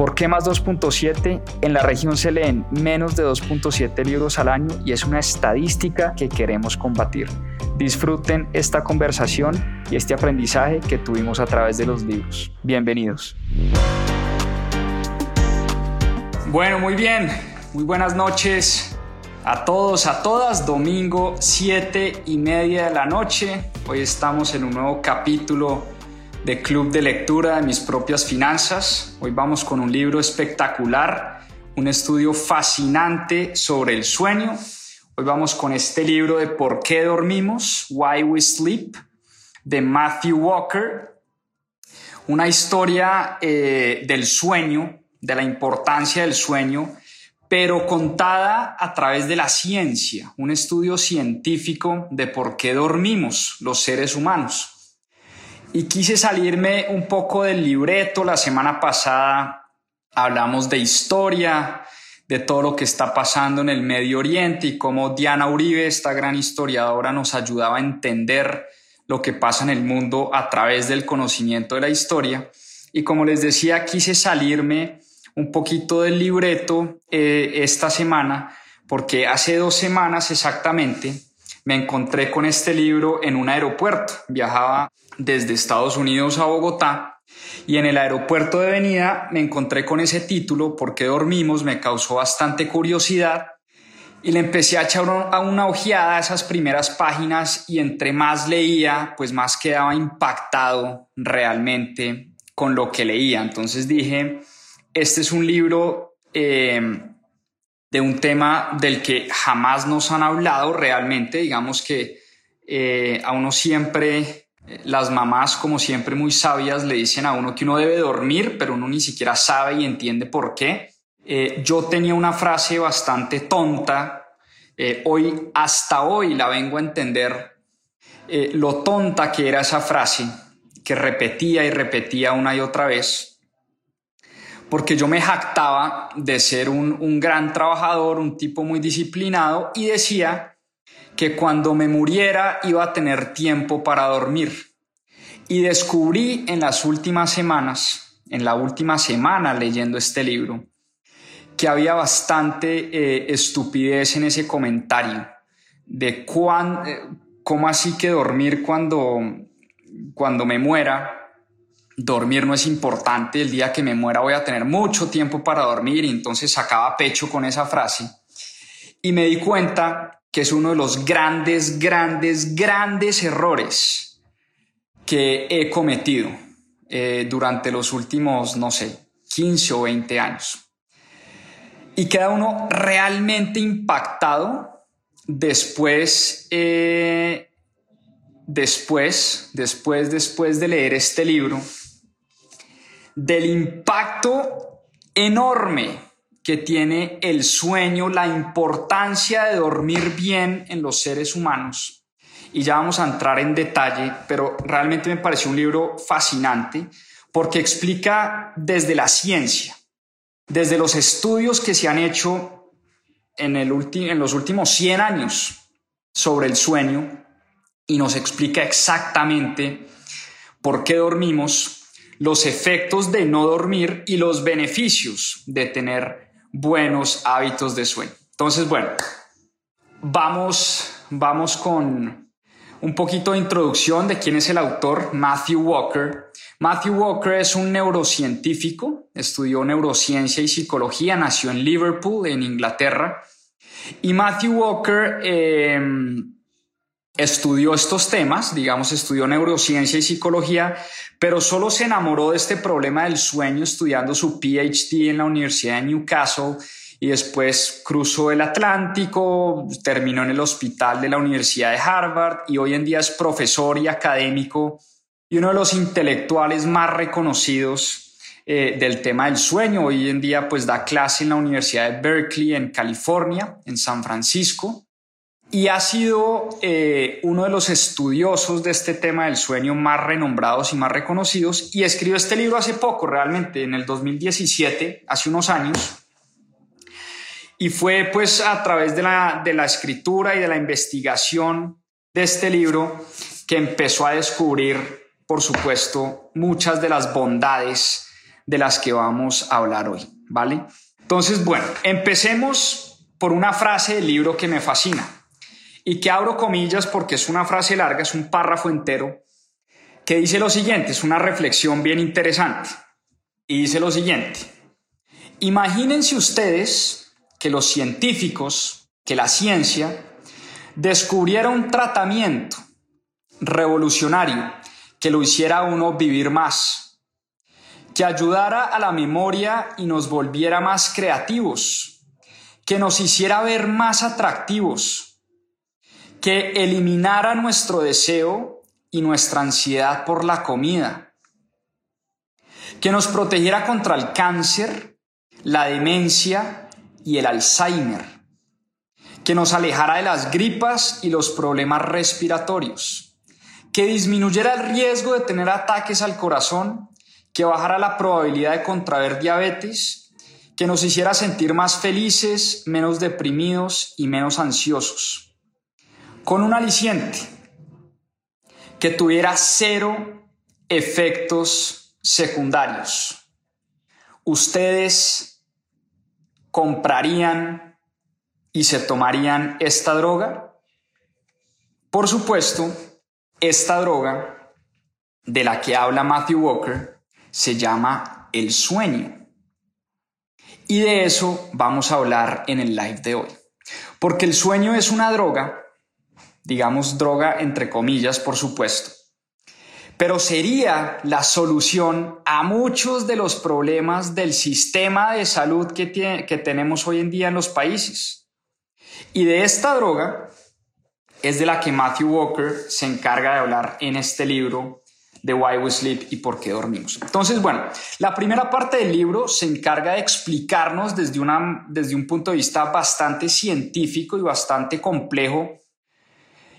¿Por qué más 2.7? En la región se leen menos de 2.7 libros al año y es una estadística que queremos combatir. Disfruten esta conversación y este aprendizaje que tuvimos a través de los libros. Bienvenidos. Bueno, muy bien. Muy buenas noches a todos, a todas. Domingo 7 y media de la noche. Hoy estamos en un nuevo capítulo de Club de Lectura de mis propias finanzas. Hoy vamos con un libro espectacular, un estudio fascinante sobre el sueño Hoy vamos con este libro de ¿Por qué dormimos? Why We Sleep, de Matthew Walker. Una historia eh, del sueño, de la importancia del sueño, pero contada a través de la ciencia, un estudio científico de por qué dormimos los seres humanos. Y quise salirme un poco del libreto. La semana pasada hablamos de historia, de todo lo que está pasando en el Medio Oriente y cómo Diana Uribe, esta gran historiadora, nos ayudaba a entender lo que pasa en el mundo a través del conocimiento de la historia. Y como les decía, quise salirme un poquito del libreto eh, esta semana, porque hace dos semanas exactamente me encontré con este libro en un aeropuerto. Viajaba desde Estados Unidos a Bogotá y en el aeropuerto de venida me encontré con ese título, porque dormimos, me causó bastante curiosidad y le empecé a echar una ojeada a esas primeras páginas y entre más leía, pues más quedaba impactado realmente con lo que leía. Entonces dije, este es un libro eh, de un tema del que jamás nos han hablado realmente, digamos que eh, a uno siempre las mamás, como siempre muy sabias, le dicen a uno que uno debe dormir, pero uno ni siquiera sabe y entiende por qué. Eh, yo tenía una frase bastante tonta, eh, hoy, hasta hoy la vengo a entender, eh, lo tonta que era esa frase, que repetía y repetía una y otra vez, porque yo me jactaba de ser un, un gran trabajador, un tipo muy disciplinado y decía que cuando me muriera iba a tener tiempo para dormir. Y descubrí en las últimas semanas, en la última semana leyendo este libro, que había bastante eh, estupidez en ese comentario de cuán, eh, cómo así que dormir cuando, cuando me muera, dormir no es importante, el día que me muera voy a tener mucho tiempo para dormir y entonces sacaba pecho con esa frase. Y me di cuenta que es uno de los grandes, grandes, grandes errores que he cometido eh, durante los últimos, no sé, 15 o 20 años. Y queda uno realmente impactado después, eh, después, después, después de leer este libro, del impacto enorme que tiene el sueño, la importancia de dormir bien en los seres humanos. Y ya vamos a entrar en detalle, pero realmente me pareció un libro fascinante porque explica desde la ciencia, desde los estudios que se han hecho en, el en los últimos 100 años sobre el sueño y nos explica exactamente por qué dormimos, los efectos de no dormir y los beneficios de tener buenos hábitos de sueño. Entonces, bueno, vamos, vamos con un poquito de introducción de quién es el autor, Matthew Walker. Matthew Walker es un neurocientífico, estudió neurociencia y psicología, nació en Liverpool, en Inglaterra. Y Matthew Walker em, estudió estos temas, digamos, estudió neurociencia y psicología, pero solo se enamoró de este problema del sueño estudiando su PhD en la Universidad de Newcastle y después cruzó el Atlántico, terminó en el hospital de la Universidad de Harvard y hoy en día es profesor y académico y uno de los intelectuales más reconocidos eh, del tema del sueño. Hoy en día pues da clase en la Universidad de Berkeley en California, en San Francisco y ha sido eh, uno de los estudiosos de este tema del sueño más renombrados y más reconocidos y escribió este libro hace poco, realmente, en el 2017, hace unos años. Y fue pues a través de la, de la escritura y de la investigación de este libro que empezó a descubrir, por supuesto, muchas de las bondades de las que vamos a hablar hoy, ¿vale? Entonces, bueno, empecemos por una frase del libro que me fascina y que abro comillas porque es una frase larga, es un párrafo entero, que dice lo siguiente, es una reflexión bien interesante. Y dice lo siguiente, imagínense ustedes que los científicos, que la ciencia, descubriera un tratamiento revolucionario que lo hiciera uno vivir más, que ayudara a la memoria y nos volviera más creativos, que nos hiciera ver más atractivos, que eliminara nuestro deseo y nuestra ansiedad por la comida, que nos protegiera contra el cáncer, la demencia y el Alzheimer, que nos alejara de las gripas y los problemas respiratorios, que disminuyera el riesgo de tener ataques al corazón, que bajara la probabilidad de contraer diabetes, que nos hiciera sentir más felices, menos deprimidos y menos ansiosos con un aliciente que tuviera cero efectos secundarios. ¿Ustedes comprarían y se tomarían esta droga? Por supuesto, esta droga de la que habla Matthew Walker se llama el sueño. Y de eso vamos a hablar en el live de hoy. Porque el sueño es una droga digamos droga entre comillas, por supuesto. Pero sería la solución a muchos de los problemas del sistema de salud que, que tenemos hoy en día en los países. Y de esta droga es de la que Matthew Walker se encarga de hablar en este libro de Why We Sleep y por qué dormimos. Entonces, bueno, la primera parte del libro se encarga de explicarnos desde, una, desde un punto de vista bastante científico y bastante complejo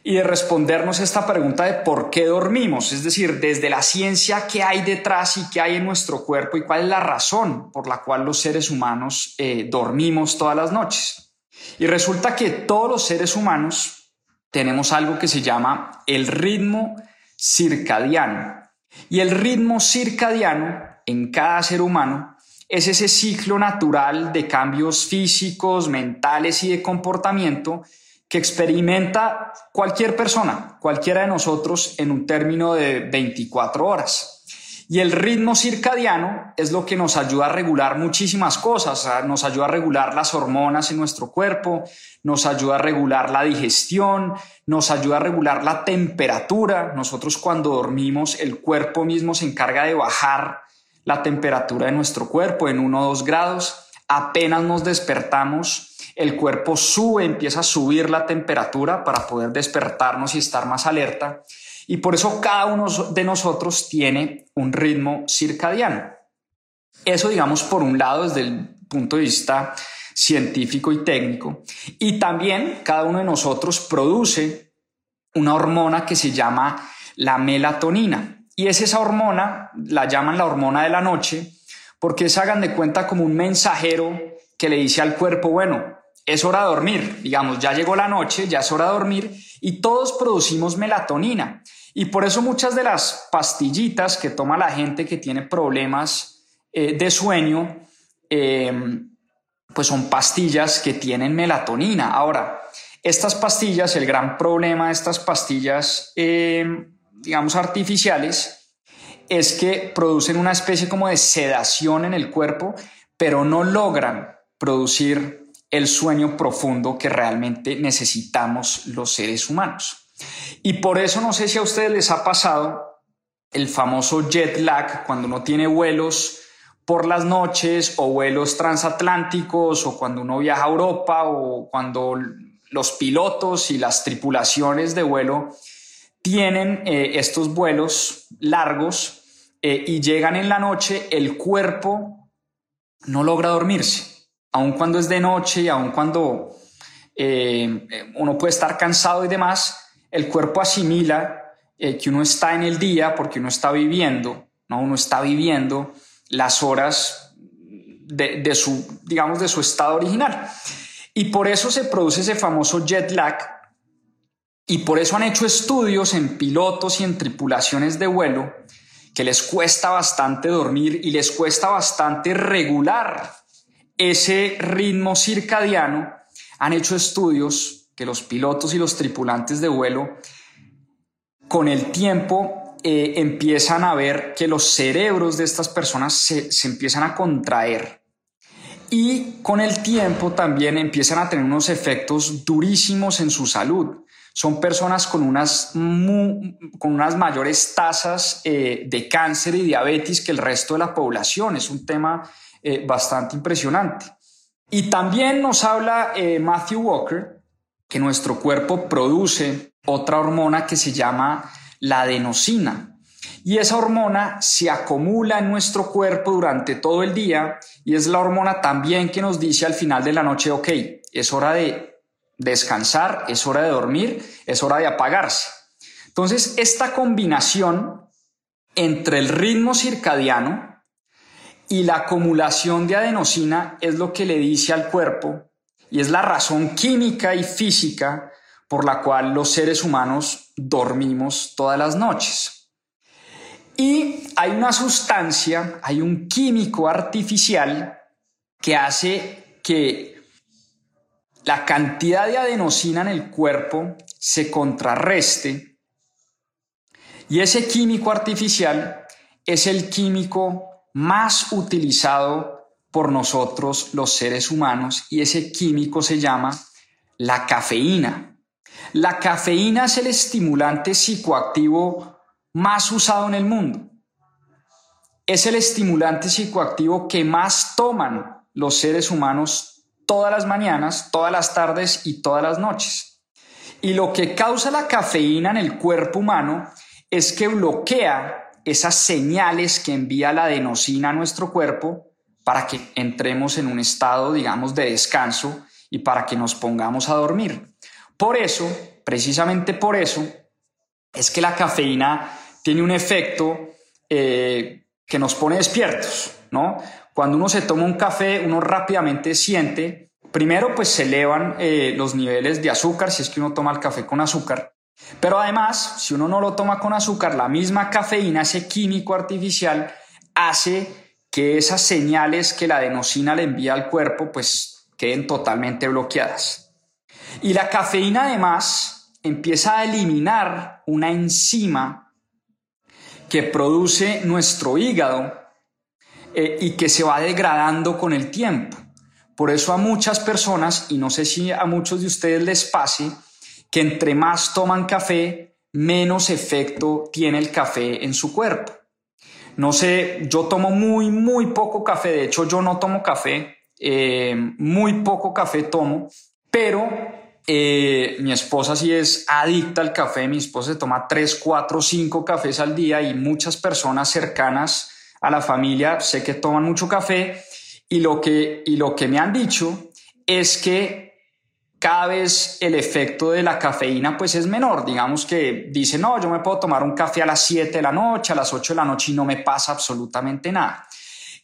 y de respondernos esta pregunta de por qué dormimos, es decir, desde la ciencia qué hay detrás y qué hay en nuestro cuerpo y cuál es la razón por la cual los seres humanos eh, dormimos todas las noches. Y resulta que todos los seres humanos tenemos algo que se llama el ritmo circadiano. Y el ritmo circadiano en cada ser humano es ese ciclo natural de cambios físicos, mentales y de comportamiento que experimenta cualquier persona, cualquiera de nosotros, en un término de 24 horas. Y el ritmo circadiano es lo que nos ayuda a regular muchísimas cosas, nos ayuda a regular las hormonas en nuestro cuerpo, nos ayuda a regular la digestión, nos ayuda a regular la temperatura. Nosotros cuando dormimos el cuerpo mismo se encarga de bajar la temperatura de nuestro cuerpo en 1 o 2 grados. Apenas nos despertamos, el cuerpo sube, empieza a subir la temperatura para poder despertarnos y estar más alerta. Y por eso cada uno de nosotros tiene un ritmo circadiano. Eso, digamos, por un lado, desde el punto de vista científico y técnico. Y también cada uno de nosotros produce una hormona que se llama la melatonina. Y es esa hormona, la llaman la hormona de la noche, porque es, hagan de cuenta, como un mensajero que le dice al cuerpo, bueno, es hora de dormir, digamos, ya llegó la noche, ya es hora de dormir y todos producimos melatonina. Y por eso muchas de las pastillitas que toma la gente que tiene problemas eh, de sueño, em, pues son pastillas que tienen melatonina. Ahora, estas pastillas, el gran problema de estas pastillas, em, digamos, artificiales, es que producen una especie como de sedación en el cuerpo, pero no logran producir el sueño profundo que realmente necesitamos los seres humanos. Y por eso no sé si a ustedes les ha pasado el famoso jet lag cuando uno tiene vuelos por las noches o vuelos transatlánticos o cuando uno viaja a Europa o cuando los pilotos y las tripulaciones de vuelo tienen eh, estos vuelos largos eh, y llegan en la noche, el cuerpo no logra dormirse aun cuando es de noche y aun cuando eh, uno puede estar cansado y demás, el cuerpo asimila eh, que uno está en el día porque uno está viviendo, ¿no? Uno está viviendo las horas de, de su, digamos, de su estado original. Y por eso se produce ese famoso jet lag y por eso han hecho estudios en pilotos y en tripulaciones de vuelo que les cuesta bastante dormir y les cuesta bastante regular ese ritmo circadiano. Han hecho estudios que los pilotos y los tripulantes de vuelo con el tiempo eh, empiezan a ver que los cerebros de estas personas se, se empiezan a contraer y con el tiempo también empiezan a tener unos efectos durísimos en su salud son personas con unas, con unas mayores tasas eh, de cáncer y diabetes que el resto de la población. Es un tema eh, bastante impresionante. Y también nos habla eh, Matthew Walker que nuestro cuerpo produce otra hormona que se llama la adenosina. Y esa hormona se acumula en nuestro cuerpo durante todo el día y es la hormona también que nos dice al final de la noche, ok, es hora de descansar, es hora de dormir, es hora de apagarse. Entonces, esta combinación entre el ritmo circadiano y la acumulación de adenosina es lo que le dice al cuerpo y es la razón química y física por la cual los seres humanos dormimos todas las noches. Y hay una sustancia, hay un químico artificial que hace que la cantidad de adenosina en el cuerpo se contrarreste y ese químico artificial es el químico más utilizado por nosotros los seres humanos y ese químico se llama la cafeína. La cafeína es el estimulante psicoactivo más usado en el mundo. Es el estimulante psicoactivo que más toman los seres humanos todas las mañanas, todas las tardes y todas las noches. Y lo que causa la cafeína en el cuerpo humano es que bloquea esas señales que envía la adenosina a nuestro cuerpo para que entremos en un estado, digamos, de descanso y para que nos pongamos a dormir. Por eso, precisamente por eso, es que la cafeína tiene un efecto eh, que nos pone despiertos, ¿no? Cuando uno se toma un café, uno rápidamente siente, primero pues se elevan eh, los niveles de azúcar, si es que uno toma el café con azúcar, pero además, si uno no lo toma con azúcar, la misma cafeína, ese químico artificial, hace que esas señales que la adenosina le envía al cuerpo pues queden totalmente bloqueadas. Y la cafeína además empieza a eliminar una enzima que produce nuestro hígado eh, y que se va degradando con el tiempo. Por eso a muchas personas, y no sé si a muchos de ustedes les pase, que entre más toman café, menos efecto tiene el café en su cuerpo. No sé, yo tomo muy, muy poco café, de hecho yo no tomo café, eh, muy poco café tomo, pero eh, mi esposa sí es adicta al café, mi esposa se toma 3, 4, 5 cafés al día y muchas personas cercanas a la familia, sé que toman mucho café y lo que, y lo que me han dicho es que cada vez el efecto de la cafeína pues es menor. Digamos que dice, no, yo me puedo tomar un café a las 7 de la noche, a las 8 de la noche y no me pasa absolutamente nada.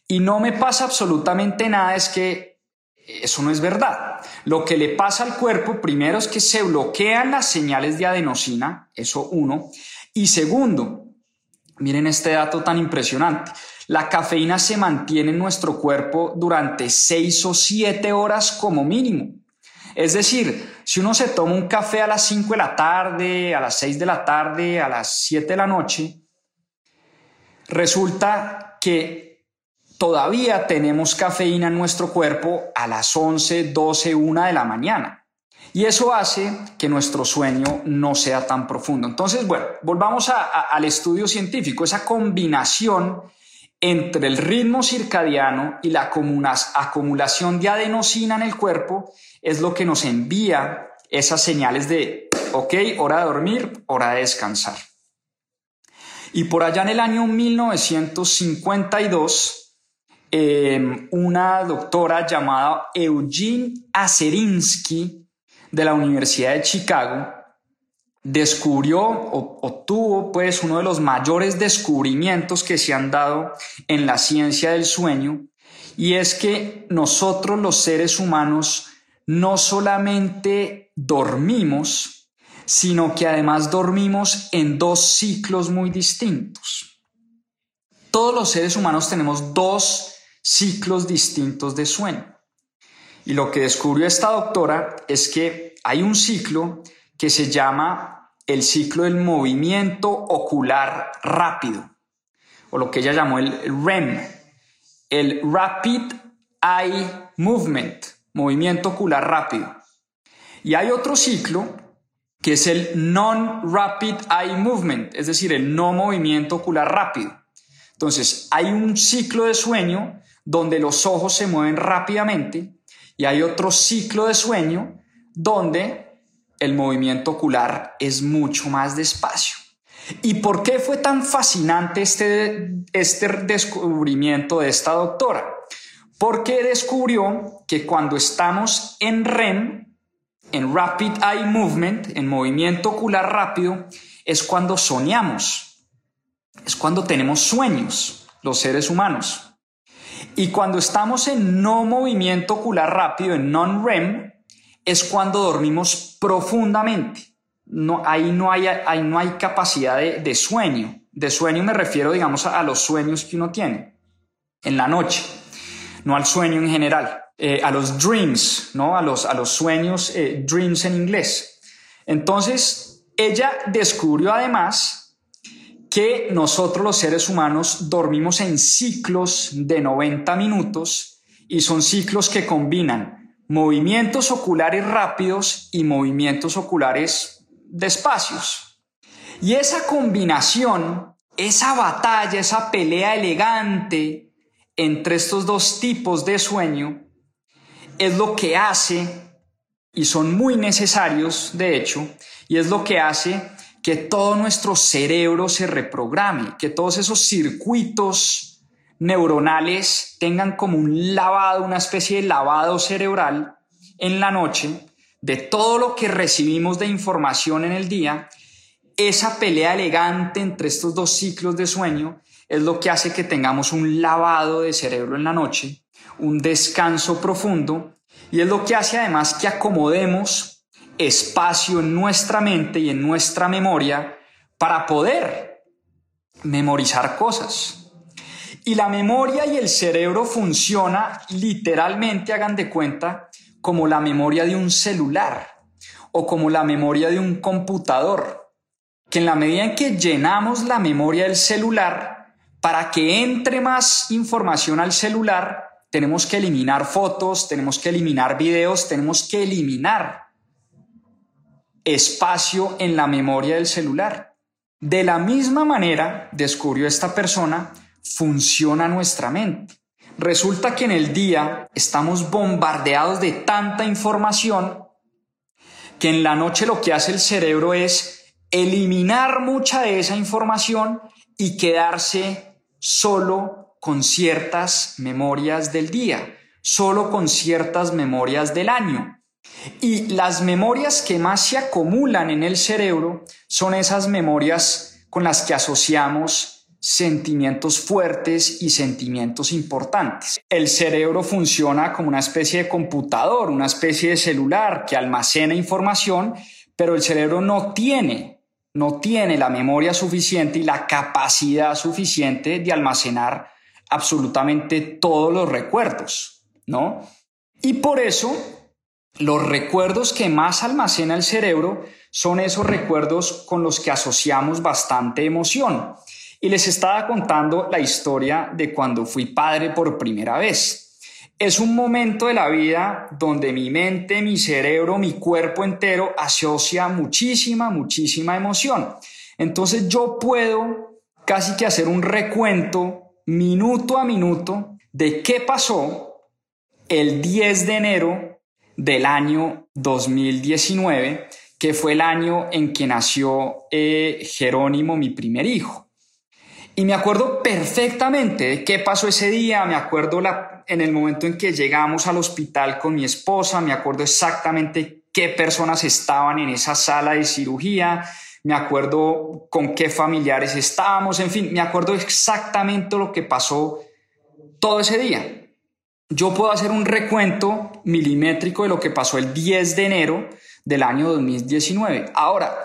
Y no me pasa absolutamente nada es que eso no es verdad. Lo que le pasa al cuerpo, primero es que se bloquean las señales de adenosina, eso uno. Y segundo, Miren este dato tan impresionante. La cafeína se mantiene en nuestro cuerpo durante seis o siete horas como mínimo. Es decir, si uno se toma un café a las 5 de la tarde, a las 6 de la tarde, a las 7 de la noche, resulta que todavía tenemos cafeína en nuestro cuerpo a las 11, 12, 1 de la mañana. Y eso hace que nuestro sueño no sea tan profundo. Entonces, bueno, volvamos al estudio científico, esa combinación entre el ritmo circadiano y la acumulación de adenosina en el cuerpo es lo que nos envía esas señales de, ok, hora de dormir, hora de descansar. Y por allá en el año 1952, em, una doctora llamada Eugene Aserinsky de la Universidad de Chicago descubrió o, tuvo pues uno de los mayores descubrimientos que se han dado en la ciencia del sueño y es que nosotros los seres humanos no solamente dormimos, sino que además dormimos en dos ciclos muy distintos. Todos los seres humanos tenemos dos ciclos distintos de sueño. Y lo que descubrió esta doctora es que hay un ciclo que se llama el ciclo del movimiento ocular rápido, o lo que ella llamó el REM, el Rapid Eye Movement, movimiento ocular rápido. Y hay otro ciclo que es el Non-Rapid Eye Movement, es decir, el no movimiento ocular rápido. Entonces, hay un ciclo de sueño donde los ojos se mueven rápidamente y hay otro ciclo de sueño donde el movimiento ocular es mucho más despacio. ¿Y por qué fue tan fascinante este, este descubrimiento de esta doctora? Porque descubrió que cuando estamos en REM, en Rapid Eye Movement, en movimiento ocular rápido, es cuando soñamos, es cuando tenemos sueños, los seres humanos. Y cuando estamos en no movimiento ocular rápido, en non-REM, es cuando dormimos profundamente. Ahí, no hay, capacidad de, sueño. De sueño me refiero, digamos, a, los sueños que uno tiene en la noche, no al sueño en general, eh, a los dreams, ¿no? a, los, a los sueños, eh, dreams en inglés. Entonces, ella descubrió además que nosotros los seres humanos dormimos en ciclos de 90 minutos y son ciclos que combinan movimientos oculares rápidos y movimientos oculares despacios. Y esa combinación, esa batalla, esa pelea elegante entre estos dos tipos de sueño, es lo que hace, y son muy necesarios, de hecho, y es lo que hace que todo nuestro cerebro se reprograme, que todos esos circuitos neuronales tengan como un lavado, una especie de lavado cerebral en la noche de todo lo que recibimos de información en el día, esa pelea elegante entre estos dos ciclos de sueño es lo que hace que tengamos un lavado de cerebro en la noche, un descanso profundo, y es lo que hace además que acomodemos espacio en nuestra mente y en nuestra memoria para poder memorizar cosas. Y la memoria y el cerebro funciona literalmente, hagan de cuenta, como la memoria de un celular o como la memoria de un computador, que en la medida en que llenamos la memoria del celular, para que entre más información al celular, tenemos que eliminar fotos, tenemos que eliminar videos, tenemos que eliminar espacio en la memoria del celular. De la misma manera, descubrió esta persona, funciona nuestra mente. Resulta que en el día estamos bombardeados de tanta información que en la noche lo que hace el cerebro es eliminar mucha de esa información y quedarse solo con ciertas memorias del día, solo con ciertas memorias del año. Y las memorias que más se acumulan en el cerebro son esas memorias con las que asociamos sentimientos fuertes y sentimientos importantes. El cerebro funciona como una especie de computador, una especie de celular que almacena información, pero el cerebro no tiene, no tiene la memoria suficiente y la capacidad suficiente de almacenar absolutamente todos los recuerdos, ¿no? Y por eso los recuerdos que más almacena el cerebro son esos recuerdos con los que asociamos bastante emoción. Y les estaba contando la historia de cuando fui padre por primera vez. Es un momento de la vida donde mi mente, mi cerebro, mi cuerpo entero asocia muchísima, muchísima emoción. Entonces yo puedo casi que hacer un recuento minuto a minuto de qué pasó el 10 de enero del año 2019, que fue el año en que nació eh, Jerónimo, mi primer hijo. Y me acuerdo perfectamente de qué pasó ese día, me acuerdo en el momento en que llegamos al hospital con mi esposa, me acuerdo exactamente qué personas estaban en esa sala de cirugía, me acuerdo con qué familiares estábamos, en fin, me acuerdo exactamente lo que pasó todo ese día. Yo puedo hacer un recuento milimétrico de lo que pasó el 10 de enero del año 2019. Ahora,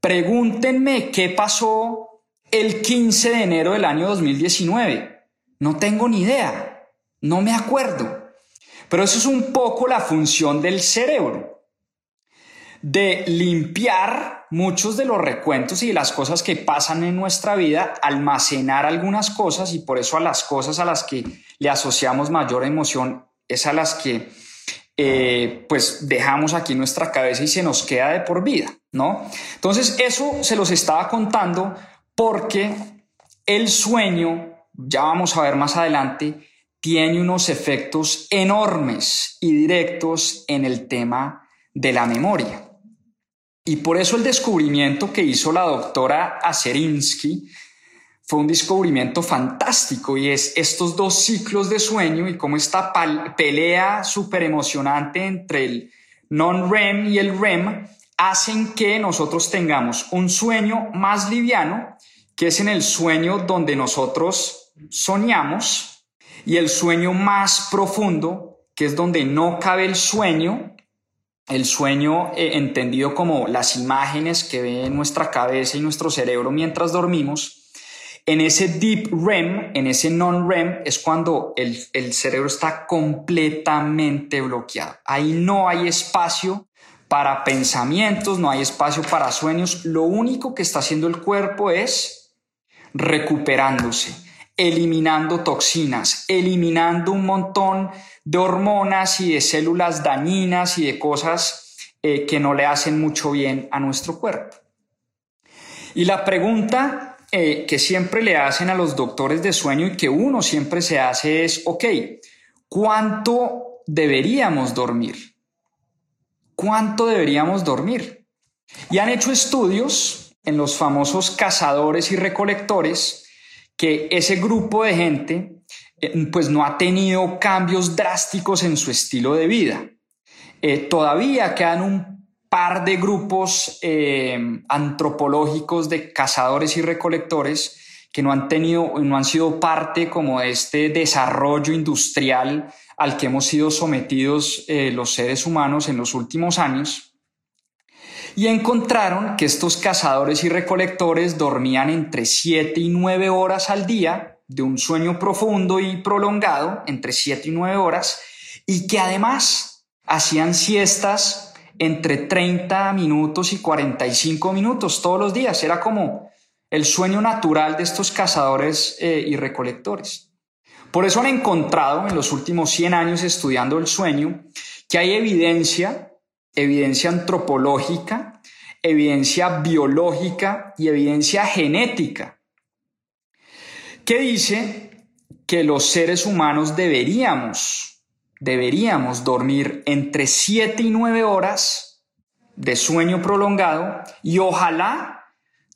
pregúntenme qué pasó el 15 de enero del año 2019. No tengo ni idea, no me acuerdo. Pero eso es un poco la función del cerebro de limpiar muchos de los recuentos y de las cosas que pasan en nuestra vida, almacenar algunas cosas y por eso a las cosas a las que le asociamos mayor emoción es a las que eh, pues dejamos aquí nuestra cabeza y se nos queda de por vida, ¿no? Entonces eso se los estaba contando porque el sueño, ya vamos a ver más adelante, tiene unos efectos enormes y directos en el tema de la memoria. Y por eso el descubrimiento que hizo la doctora Aserinsky fue un descubrimiento fantástico y es estos dos ciclos de sueño y cómo esta pelea súper emocionante entre el non-REM y el REM hacen que nosotros tengamos un sueño más liviano, que es en el sueño donde nosotros soñamos, y el sueño más profundo, que es donde no cabe el sueño, el sueño eh, entendido como las imágenes que ve nuestra cabeza y nuestro cerebro mientras dormimos, en ese deep REM, en ese non-REM, es cuando el, el cerebro está completamente bloqueado. Ahí no hay espacio para pensamientos, no hay espacio para sueños. Lo único que está haciendo el cuerpo es recuperándose, eliminando toxinas, eliminando un montón de hormonas y de células dañinas y de cosas eh, que no le hacen mucho bien a nuestro cuerpo. Y la pregunta eh, que siempre le hacen a los doctores de sueño y que uno siempre se hace es, ok, ¿cuánto deberíamos dormir? ¿Cuánto deberíamos dormir? Y han hecho estudios en los famosos cazadores y recolectores que ese grupo de gente eh, pues no ha tenido cambios drásticos en su estilo de vida. Eh, todavía quedan un par de grupos eh, antropológicos de cazadores y recolectores que no han tenido, no han sido parte como de este desarrollo industrial al que hemos sido sometidos los seres humanos en los últimos años. Y encontraron que estos cazadores y recolectores dormían entre 7 y 9 horas al día de un sueño profundo y prolongado, entre 7 y 9 horas, y que además hacían siestas entre 30 minutos y 45 minutos todos los días. Era como el sueño natural de estos cazadores eh, y recolectores. Por eso han encontrado en los últimos 100 años estudiando el sueño que hay evidencia, evidencia antropológica, evidencia biológica y evidencia genética que dice que los seres humanos deberíamos, deberíamos dormir entre 7 y 9 horas de sueño prolongado y ojalá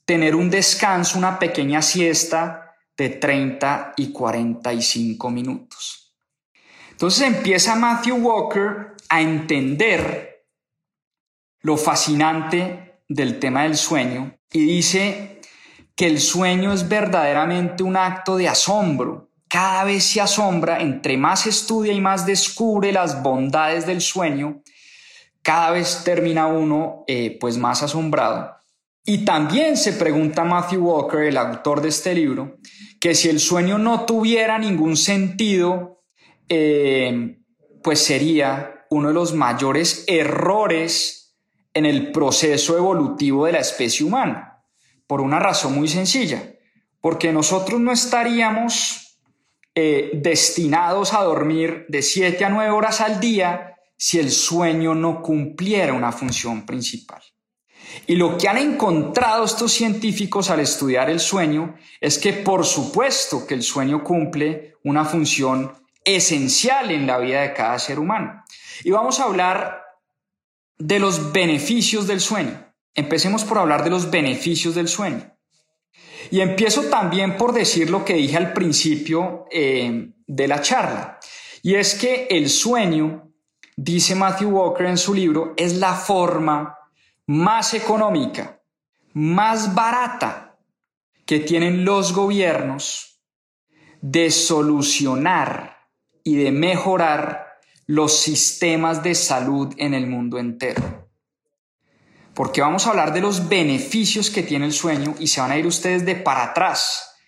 tener un descanso, una pequeña siesta de 30 y 45 minutos. Entonces empieza Matthew Walker a entender lo fascinante del tema del sueño y dice que el sueño es verdaderamente un acto de asombro. Cada vez se asombra, entre más estudia y más descubre las bondades del sueño, cada vez termina uno eh, pues más asombrado. Y también se pregunta Matthew Walker, el autor de este libro, que si el sueño no tuviera ningún sentido, eh, pues sería uno de los mayores errores en el proceso evolutivo de la especie humana por una razón muy sencilla, porque nosotros no estaríamos eh, destinados a dormir de 7 a 9 horas al día si el sueño no cumpliera una función principal. Y lo que han encontrado estos científicos al estudiar el sueño es que por supuesto que el sueño cumple una función esencial en la vida de cada ser humano. Y vamos a hablar de los beneficios del sueño. Empecemos por hablar de los beneficios del sueño. Y empiezo también por decir lo que dije al principio eh, de la charla. Y es que el sueño dice Matthew Walker en su libro, es la forma más económica, más barata que tienen los gobiernos de solucionar y de mejorar los sistemas de salud en el mundo entero. Porque vamos a hablar de los beneficios que tiene el sueño y se van a ir ustedes de para atrás.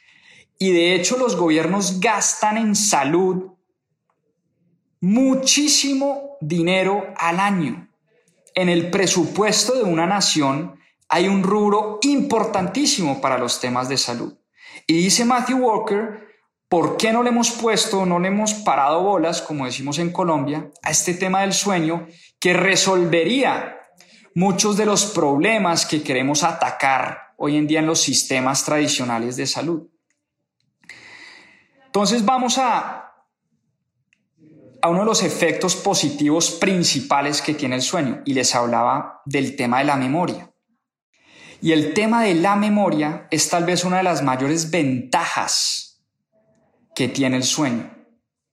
Y de hecho los gobiernos gastan en salud muchísimo dinero al año. En el presupuesto de una nación hay un rubro importantísimo para los temas de salud. Y dice Matthew Walker, ¿por qué no le hemos puesto, no le hemos parado bolas, como decimos en Colombia, a este tema del sueño que resolvería muchos de los problemas que queremos atacar hoy en día en los sistemas tradicionales de salud? Entonces vamos a a uno de los efectos positivos principales que tiene el sueño y les hablaba del tema de la memoria. Y el tema de la memoria es tal vez una de las mayores ventajas que tiene el sueño.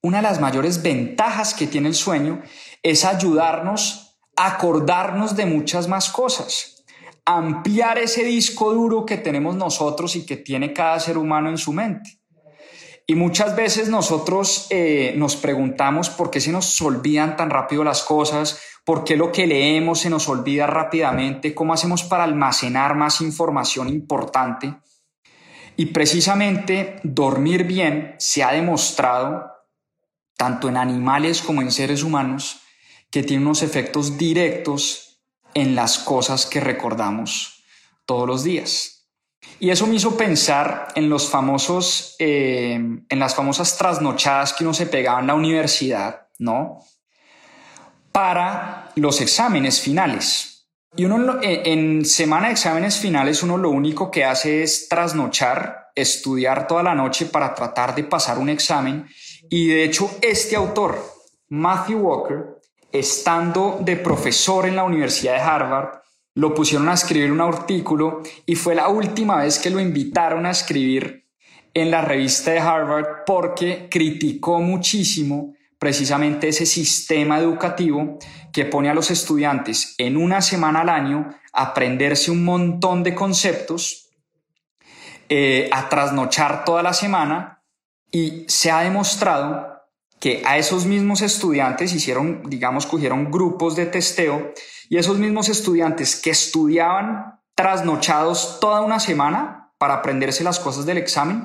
Una de las mayores ventajas que tiene el sueño es ayudarnos a acordarnos de muchas más cosas, ampliar ese disco duro que tenemos nosotros y que tiene cada ser humano en su mente. Y muchas veces nosotros eh, nos preguntamos por qué se nos olvidan tan rápido las cosas, por qué lo que leemos se nos olvida rápidamente, cómo hacemos para almacenar más información importante. Y precisamente dormir bien se ha demostrado, tanto en animales como en seres humanos, que tiene unos efectos directos en las cosas que recordamos todos los días. Y eso me hizo pensar en los famosos, eh, en las famosas trasnochadas que uno se pegaba en la universidad, ¿no? Para los exámenes finales. Y uno en semana de exámenes finales uno lo único que hace es trasnochar, estudiar toda la noche para tratar de pasar un examen. Y de hecho este autor, Matthew Walker, estando de profesor en la Universidad de Harvard, lo pusieron a escribir un artículo y fue la última vez que lo invitaron a escribir en la revista de Harvard porque criticó muchísimo precisamente ese sistema educativo que pone a los estudiantes en una semana al año a aprenderse un montón de conceptos, eh, a trasnochar toda la semana y se ha demostrado que a esos mismos estudiantes hicieron, digamos, cogieron grupos de testeo y esos mismos estudiantes que estudiaban trasnochados toda una semana para aprenderse las cosas del examen,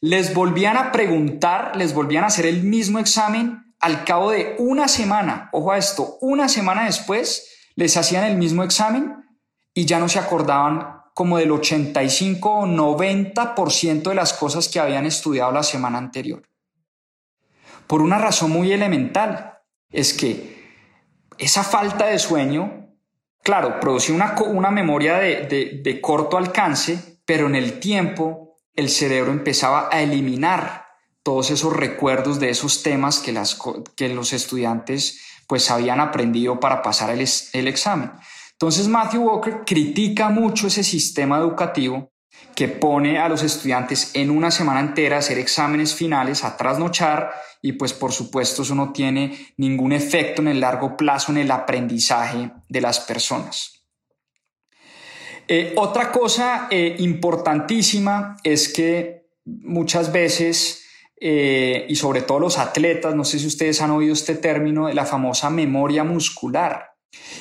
les volvían a preguntar, les volvían a hacer el mismo examen al cabo de una semana. Ojo a esto, una semana después les hacían el mismo examen y ya no se acordaban como del 85 o 90% de las cosas que habían estudiado la semana anterior. Por una razón muy elemental, es que esa falta de sueño claro, producía una, memoria de, corto alcance, pero en el tiempo el cerebro empezaba a eliminar todos esos recuerdos de esos temas que, los estudiantes pues habían aprendido para pasar el, el examen. Entonces Matthew Walker critica mucho ese sistema educativo que pone a los estudiantes en una semana entera a hacer exámenes finales, a trasnochar y pues por supuesto eso no tiene ningún efecto en el largo plazo en el aprendizaje de las personas. Eh, otra cosa eh, importantísima es que muchas veces, eh, y sobre todo los atletas, no sé si ustedes han oído este término de la famosa memoria muscular.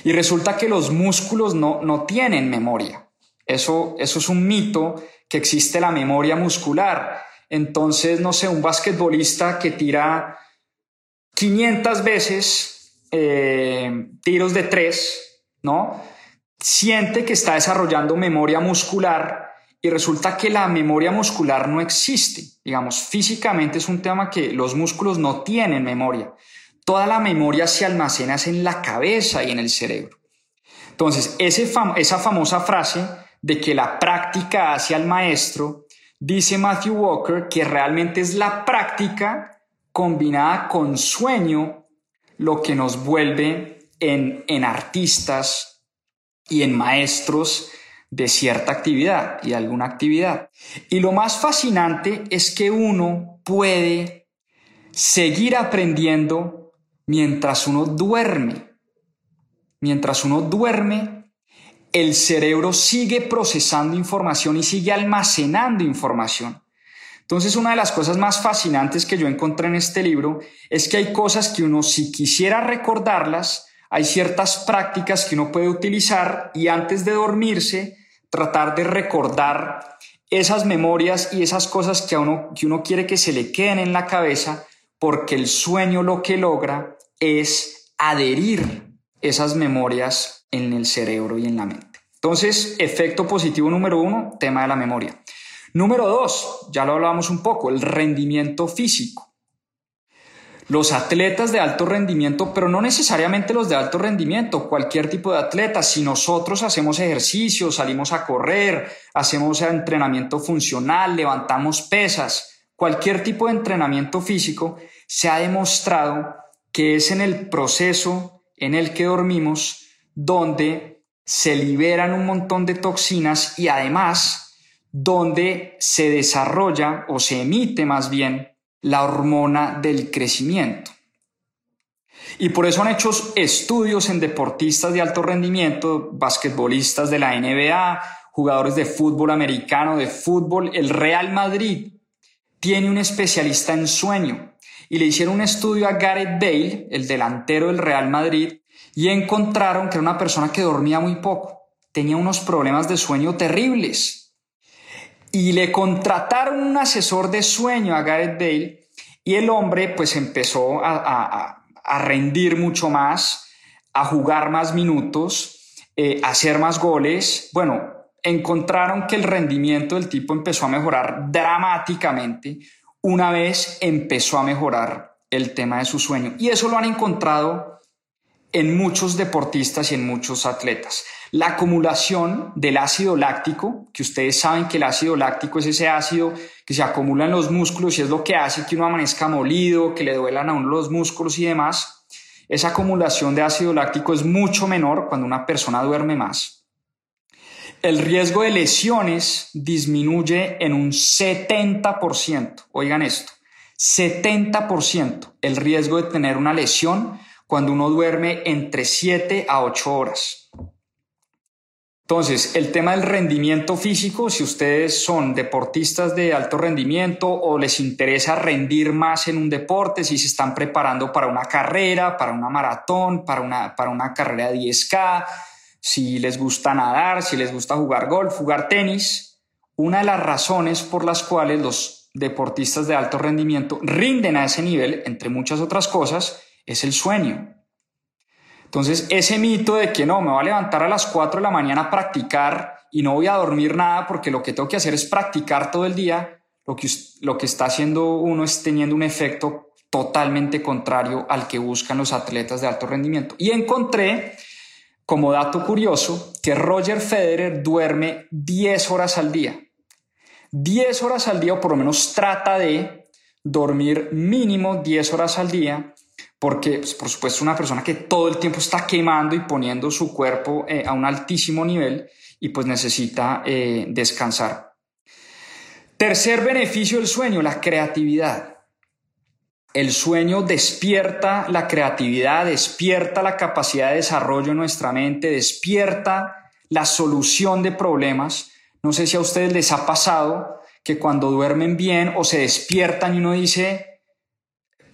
Y resulta que los músculos no, no tienen memoria. Eso, eso es un mito que existe la memoria muscular. Entonces, no sé, un basquetbolista que tira 500 veces eh, tiros de tres, ¿no? Siente que está desarrollando memoria muscular y resulta que la memoria muscular no existe. Digamos, físicamente es un tema que los músculos no tienen memoria. Toda la memoria se almacena en la cabeza y en el cerebro. Entonces, ese esa famosa frase de que la práctica hacia el maestro, dice Matthew Walker que realmente es la práctica combinada con sueño lo que nos vuelve en, en artistas y en maestros de cierta actividad y alguna actividad. Y lo más fascinante es que uno puede seguir aprendiendo mientras uno duerme. Mientras uno duerme, el cerebro sigue procesando información y sigue almacenando información. Entonces, una de las cosas más fascinantes que yo encontré en este libro es que hay cosas que uno, si quisiera recordarlas, hay ciertas prácticas que uno puede utilizar y antes de dormirse, tratar de recordar esas memorias y esas cosas que, a uno, que uno quiere que se le queden en la cabeza, porque el sueño lo que logra es adherir esas memorias en el cerebro y en la mente. Entonces, efecto positivo número uno, tema de la memoria. Número dos, ya lo hablábamos un poco, el rendimiento físico. Los atletas de alto rendimiento, pero no necesariamente los de alto rendimiento, cualquier tipo de atleta, si nosotros hacemos ejercicio, salimos a correr, hacemos entrenamiento funcional, levantamos pesas, cualquier tipo de entrenamiento físico, se ha demostrado que es en el proceso en el que dormimos donde se liberan un montón de toxinas y además donde se desarrolla o se emite más bien la hormona del crecimiento. Y por eso han hecho estudios en deportistas de alto rendimiento, basquetbolistas de la NBA, jugadores de fútbol americano, de fútbol. El Real Madrid tiene un especialista en sueño y le hicieron un estudio a Gareth Bale, el delantero del Real Madrid, y encontraron que era una persona que dormía muy poco, tenía unos problemas de sueño terribles. Y le contrataron un asesor de sueño a Gareth Bale y el hombre pues empezó a, rendir mucho más, a jugar más minutos, eh, a hacer más goles. Bueno, encontraron que el rendimiento del tipo empezó a mejorar dramáticamente una vez empezó a mejorar el tema de su sueño. Y eso lo han encontrado en muchos deportistas y en muchos atletas. La acumulación del ácido láctico, que ustedes saben que el ácido láctico es ese ácido que se acumula en los músculos y es lo que hace que uno amanezca molido, que le duelan a uno los músculos y demás. Esa acumulación de ácido láctico es mucho menor cuando una persona duerme más. El riesgo de lesiones disminuye en un 70%. Oigan esto, 70% el riesgo de tener una lesión cuando uno duerme entre 7 a 8 horas. Entonces, el tema del rendimiento físico, si ustedes son deportistas de alto rendimiento o les interesa rendir más en un deporte, si se están preparando para una carrera, para una maratón, para una, para una carrera de 10K, si les gusta nadar, si les gusta jugar golf, jugar tenis, una de las razones por las cuales los deportistas de alto rendimiento rinden a ese nivel, entre muchas otras cosas, es el sueño. Entonces, ese mito de que no, me voy a levantar a las 4 de la mañana a practicar y no voy a dormir nada porque lo que tengo que hacer es practicar todo el día, lo que, lo que está haciendo uno es teniendo un efecto totalmente contrario al que buscan los atletas de alto rendimiento. Y encontré, como dato curioso, que Roger Federer duerme 10 horas al día. 10 horas al día, o por lo menos trata de dormir mínimo 10 horas al día porque pues, por supuesto es una persona que todo el tiempo está quemando y poniendo su cuerpo eh, a un altísimo nivel y pues necesita eh, descansar. Tercer beneficio del sueño, la creatividad. El sueño despierta la creatividad, despierta la capacidad de desarrollo en nuestra mente, despierta la solución de problemas. No sé si a ustedes les ha pasado que cuando duermen bien o se despiertan y uno dice,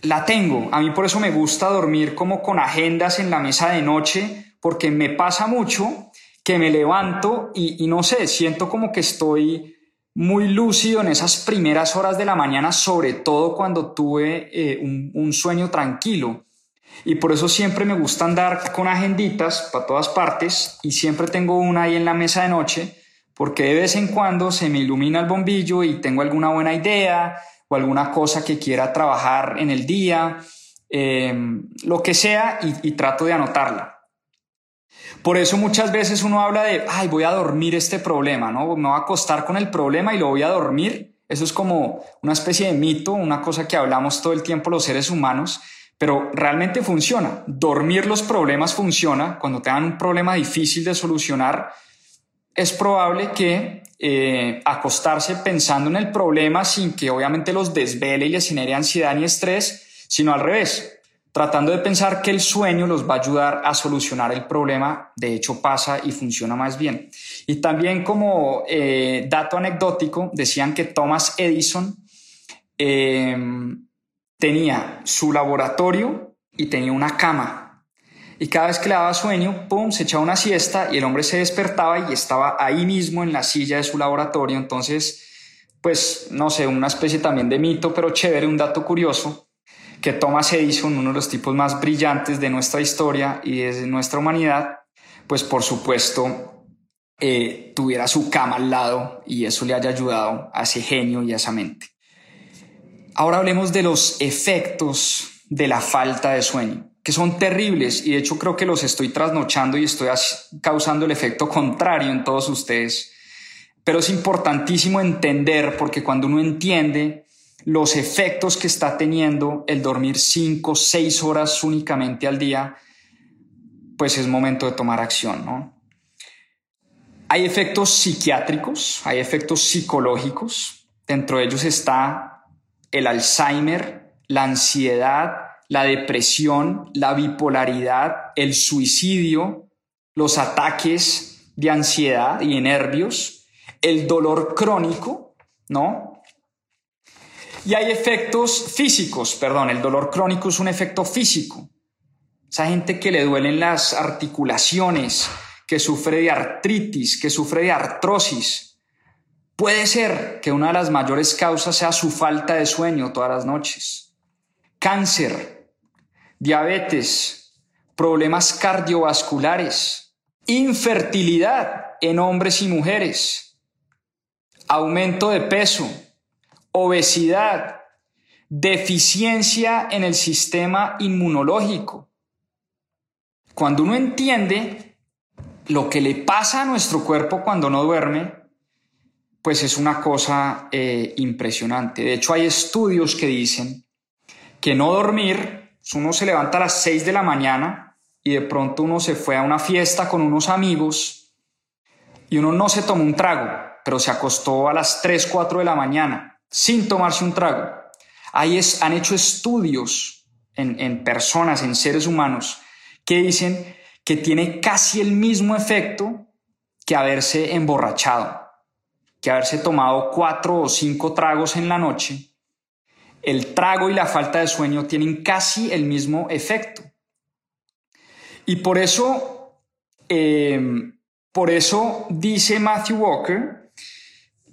la tengo. A mí por eso me gusta dormir como con agendas en la mesa de noche, porque me pasa mucho que me levanto y, no sé, siento como que estoy muy lúcido en esas primeras horas de la mañana, sobre todo cuando tuve eh, un, un sueño tranquilo. Y por eso siempre me gusta andar con agenditas para todas partes y siempre tengo una ahí en la mesa de noche porque de vez en cuando se me ilumina el bombillo y tengo alguna buena idea, o alguna cosa que quiera trabajar en el día, eh, lo que sea, y, trato de anotarla. Por eso muchas veces uno habla de, ay, voy a dormir este problema, ¿no? Me voy a acostar con el problema y lo voy a dormir. Eso es como una especie de mito, una cosa que hablamos todo el tiempo los seres humanos, pero realmente funciona. Dormir los problemas funciona. Cuando te dan un problema difícil de solucionar, es probable que eh, acostarse pensando en el problema sin que obviamente los desvele y les genere ansiedad ni estrés, sino al revés. tratando de pensar que el sueño los va a ayudar a solucionar el problema. De hecho, pasa y funciona más bien. Y también como eh, dato anecdótico, decían que Thomas Edison em, tenía su laboratorio y tenía una cama. Y cada vez que le daba sueño, pum, se echaba una siesta y el hombre se despertaba y estaba ahí mismo en la silla de su laboratorio. Entonces, pues, no sé, una especie también de mito, pero chévere, un dato curioso que Thomas Edison, uno de los tipos más brillantes de nuestra historia y de nuestra humanidad, pues por supuesto eh, tuviera su cama al lado y eso le haya ayudado a ese genio y a esa mente. Ahora hablemos de los efectos de la falta de sueño, que son terribles y de hecho creo que los estoy trasnochando y estoy causando el efecto contrario en todos ustedes. Pero es importantísimo entender porque cuando uno entiende los efectos que está teniendo el dormir cinco, seis horas únicamente al día, pues es momento de tomar acción, ¿no? Hay efectos psiquiátricos, hay efectos psicológicos, dentro de ellos está el Alzheimer, la ansiedad, la depresión, la bipolaridad, el suicidio, los ataques de ansiedad y nervios, el dolor crónico, ¿no? Y hay efectos físicos, perdón, el dolor crónico es un efecto físico. Esa gente que le duelen las articulaciones, que sufre de artritis, que sufre de artrosis, puede ser que una de las mayores causas sea su falta de sueño todas las noches. Cáncer, diabetes, problemas cardiovasculares, infertilidad en hombres y mujeres, aumento de peso, obesidad, deficiencia en el sistema inmunológico. Cuando uno entiende lo que le pasa a nuestro cuerpo cuando no duerme, pues es una cosa eh, impresionante. De hecho, hay estudios que dicen que no dormir, uno se levanta a las 6 de la mañana y de pronto uno se fue a una fiesta con unos amigos y uno no se tomó un trago, pero se acostó a las 3, 4 de la mañana sin tomarse un trago. Ahí han hecho estudios en, en personas, en seres humanos, que dicen que tiene casi el mismo efecto que haberse emborrachado, que haberse tomado cuatro o cinco tragos en la noche. El trago y la falta de sueño tienen casi el mismo efecto. Y por eso, eh, por eso dice Matthew Walker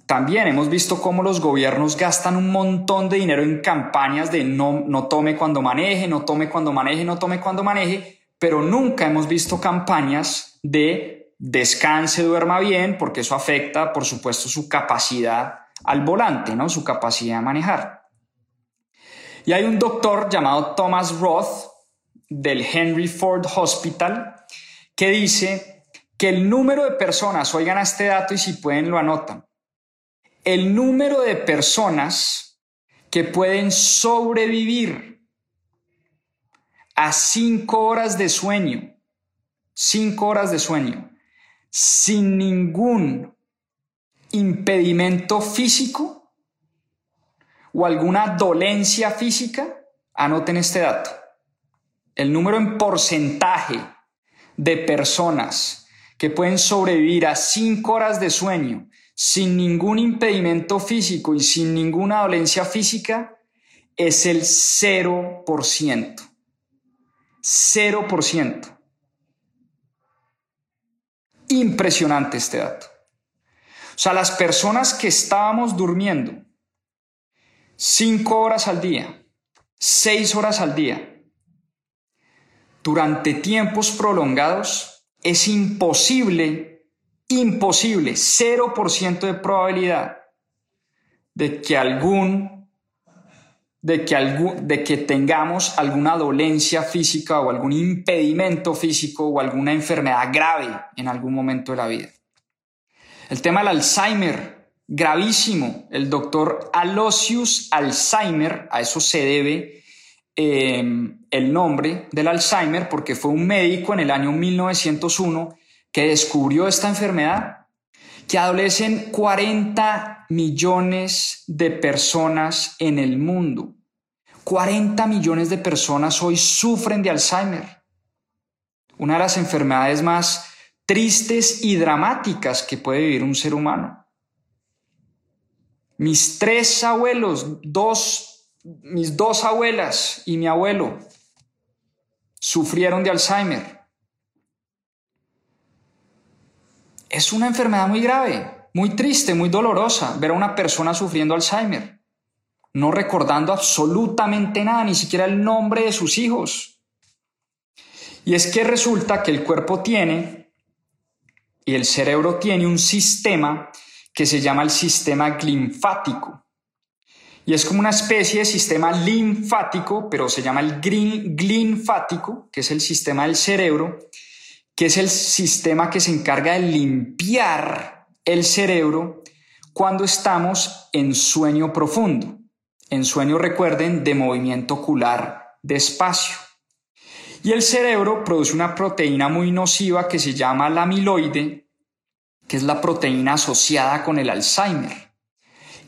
también hemos visto cómo los gobiernos gastan un montón de dinero en campañas de no, no tome cuando maneje, no tome cuando maneje, no tome cuando maneje, pero nunca hemos visto campañas de descanse, duerma bien, porque eso afecta, por supuesto, su capacidad al volante, ¿no? su capacidad de manejar. Y hay un doctor llamado Thomas Roth del Henry Ford Hospital que dice que el número de personas, oigan este dato y si pueden lo anotan, el número de personas que pueden sobrevivir a cinco horas de sueño, cinco horas de sueño, sin ningún impedimento físico o alguna dolencia física, anoten este dato. El número en porcentaje de personas que pueden sobrevivir a cinco horas de sueño sin ningún impedimento físico y sin ninguna dolencia física es el 0%. 0%. Impresionante este dato. O sea, las personas que estábamos durmiendo cinco horas al día, seis horas al día, durante tiempos prolongados, es imposible imposible, 0% de probabilidad de que algún de que, algún, de que tengamos alguna dolencia física o algún impedimento físico o alguna enfermedad grave en algún momento de la vida. El tema del Alzheimer, gravísimo. El doctor Aloysius Alzheimer, a eso se debe em, el nombre del Alzheimer, porque fue un médico en el año 1901 que descubrió esta enfermedad, que adolecen 40 millones de personas en el mundo. 40 millones de personas hoy sufren de Alzheimer, una de las enfermedades más tristes y dramáticas que puede vivir un ser humano. Mis tres abuelos, dos, mis dos abuelas y mi abuelo sufrieron de Alzheimer. Es una enfermedad muy grave, muy triste, muy dolorosa ver a una persona sufriendo Alzheimer, no recordando absolutamente nada, ni siquiera el nombre de sus hijos. Y es que resulta que el cuerpo tiene y el cerebro tiene un sistema que se llama el sistema linfático. Y es como una especie de sistema linfático, pero se llama el glinfático, que es el sistema del cerebro, que es el sistema que se encarga de limpiar el cerebro cuando estamos en sueño profundo. En sueño, recuerden, de movimiento ocular despacio. Y el cerebro produce una proteína muy nociva que se llama la amiloide, que es la proteína asociada con el Alzheimer.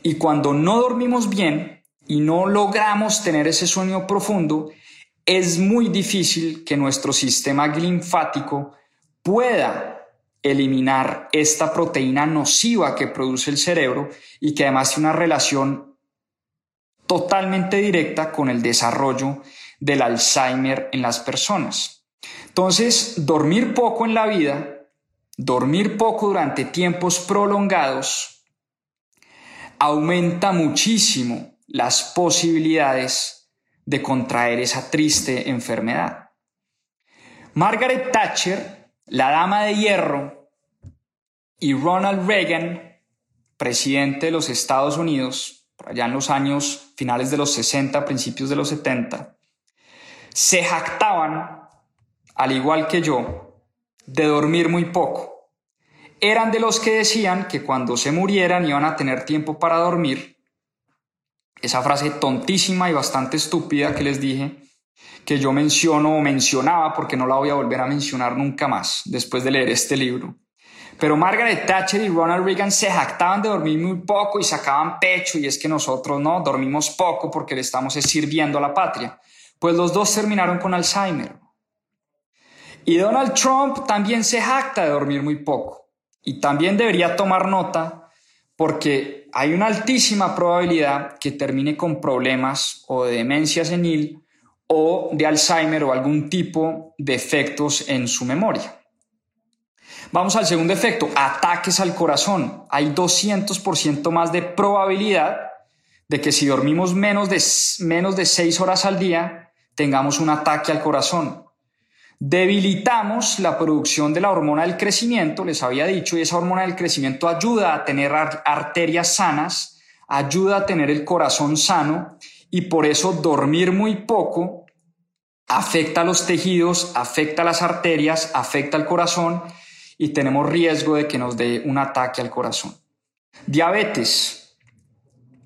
Y cuando no dormimos bien y no logramos tener ese sueño profundo, es muy difícil que nuestro sistema linfático pueda eliminar esta proteína nociva que produce el cerebro y que además tiene una relación totalmente directa con el desarrollo del Alzheimer en las personas. Entonces, dormir poco en la vida dormir poco durante tiempos prolongados aumenta muchísimo las posibilidades de contraer esa triste enfermedad. Margaret Thatcher, la dama de hierro, y Ronald Reagan, presidente de los Estados Unidos, por allá en los años finales de los 60, principios de los 70, se jactaban, al igual que yo, de dormir muy poco. Eran de los que decían que cuando se murieran iban a tener tiempo para dormir. Esa frase tontísima y bastante estúpida que les dije, que yo menciono o mencionaba porque no la voy a volver a mencionar nunca más después de leer este libro. Pero Margaret Thatcher y Ronald Reagan se jactaban de dormir muy poco y sacaban pecho y es que nosotros no dormimos poco porque le estamos sirviendo a la patria. Pues los dos terminaron con Alzheimer. Y Donald Trump también se jacta de dormir muy poco. Y también debería tomar nota porque hay una altísima probabilidad que termine con problemas o de demencia senil o de Alzheimer o algún tipo de efectos en su memoria. Vamos al segundo efecto, ataques al corazón. Hay 200% más de probabilidad de que si dormimos menos de, menos de 6 horas al día, tengamos un ataque al corazón. Debilitamos la producción de la hormona del crecimiento, les había dicho, y esa hormona del crecimiento ayuda a tener arterias sanas, ayuda a tener el corazón sano y por eso dormir muy poco afecta los tejidos, afecta las arterias, afecta al corazón y tenemos riesgo de que nos dé un ataque al corazón. Diabetes.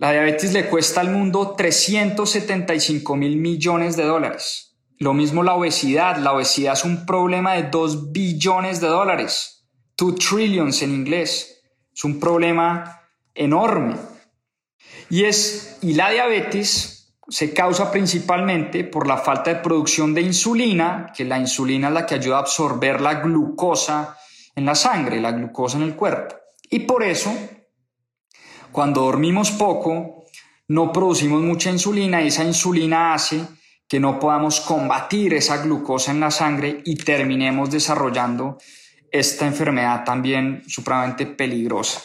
La diabetes le cuesta al mundo 375 mil millones de dólares. Lo mismo la obesidad. La obesidad es un problema de 2 billones de dólares. 2 trillions en inglés. Es un problema enorme. Y, es, y la diabetes se causa principalmente por la falta de producción de insulina, que la insulina es la que ayuda a absorber la glucosa en la sangre, la glucosa en el cuerpo. Y por eso, cuando dormimos poco, no producimos mucha insulina y esa insulina hace que no podamos combatir esa glucosa en la sangre y terminemos desarrollando esta enfermedad también supremamente peligrosa.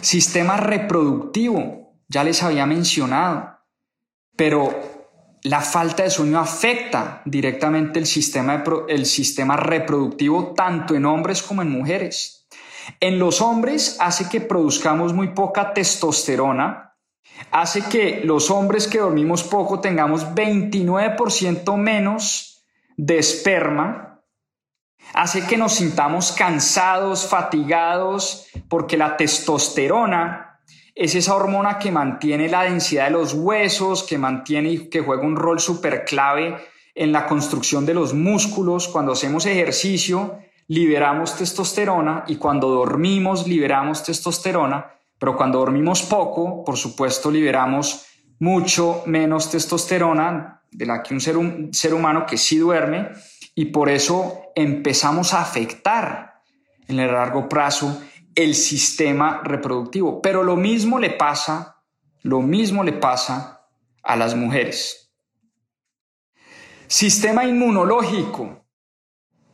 Sistema reproductivo, ya les había mencionado, pero la falta de sueño afecta directamente el sistema, el sistema reproductivo tanto en hombres como en mujeres. En los hombres hace que produzcamos muy poca testosterona, hace que los hombres que dormimos poco tengamos 29% menos de esperma, hace que nos sintamos cansados, fatigados, porque la testosterona es esa hormona que mantiene la densidad de los huesos, que mantiene y que juega un rol súper clave en la construcción de los músculos. Cuando hacemos ejercicio, liberamos testosterona y cuando dormimos, liberamos testosterona pero cuando dormimos poco, por supuesto, liberamos mucho menos testosterona de la que un ser, humano que sí duerme y por eso empezamos a afectar en el largo plazo el sistema reproductivo. Pero lo mismo le pasa, lo mismo le pasa a las mujeres. Sistema inmunológico.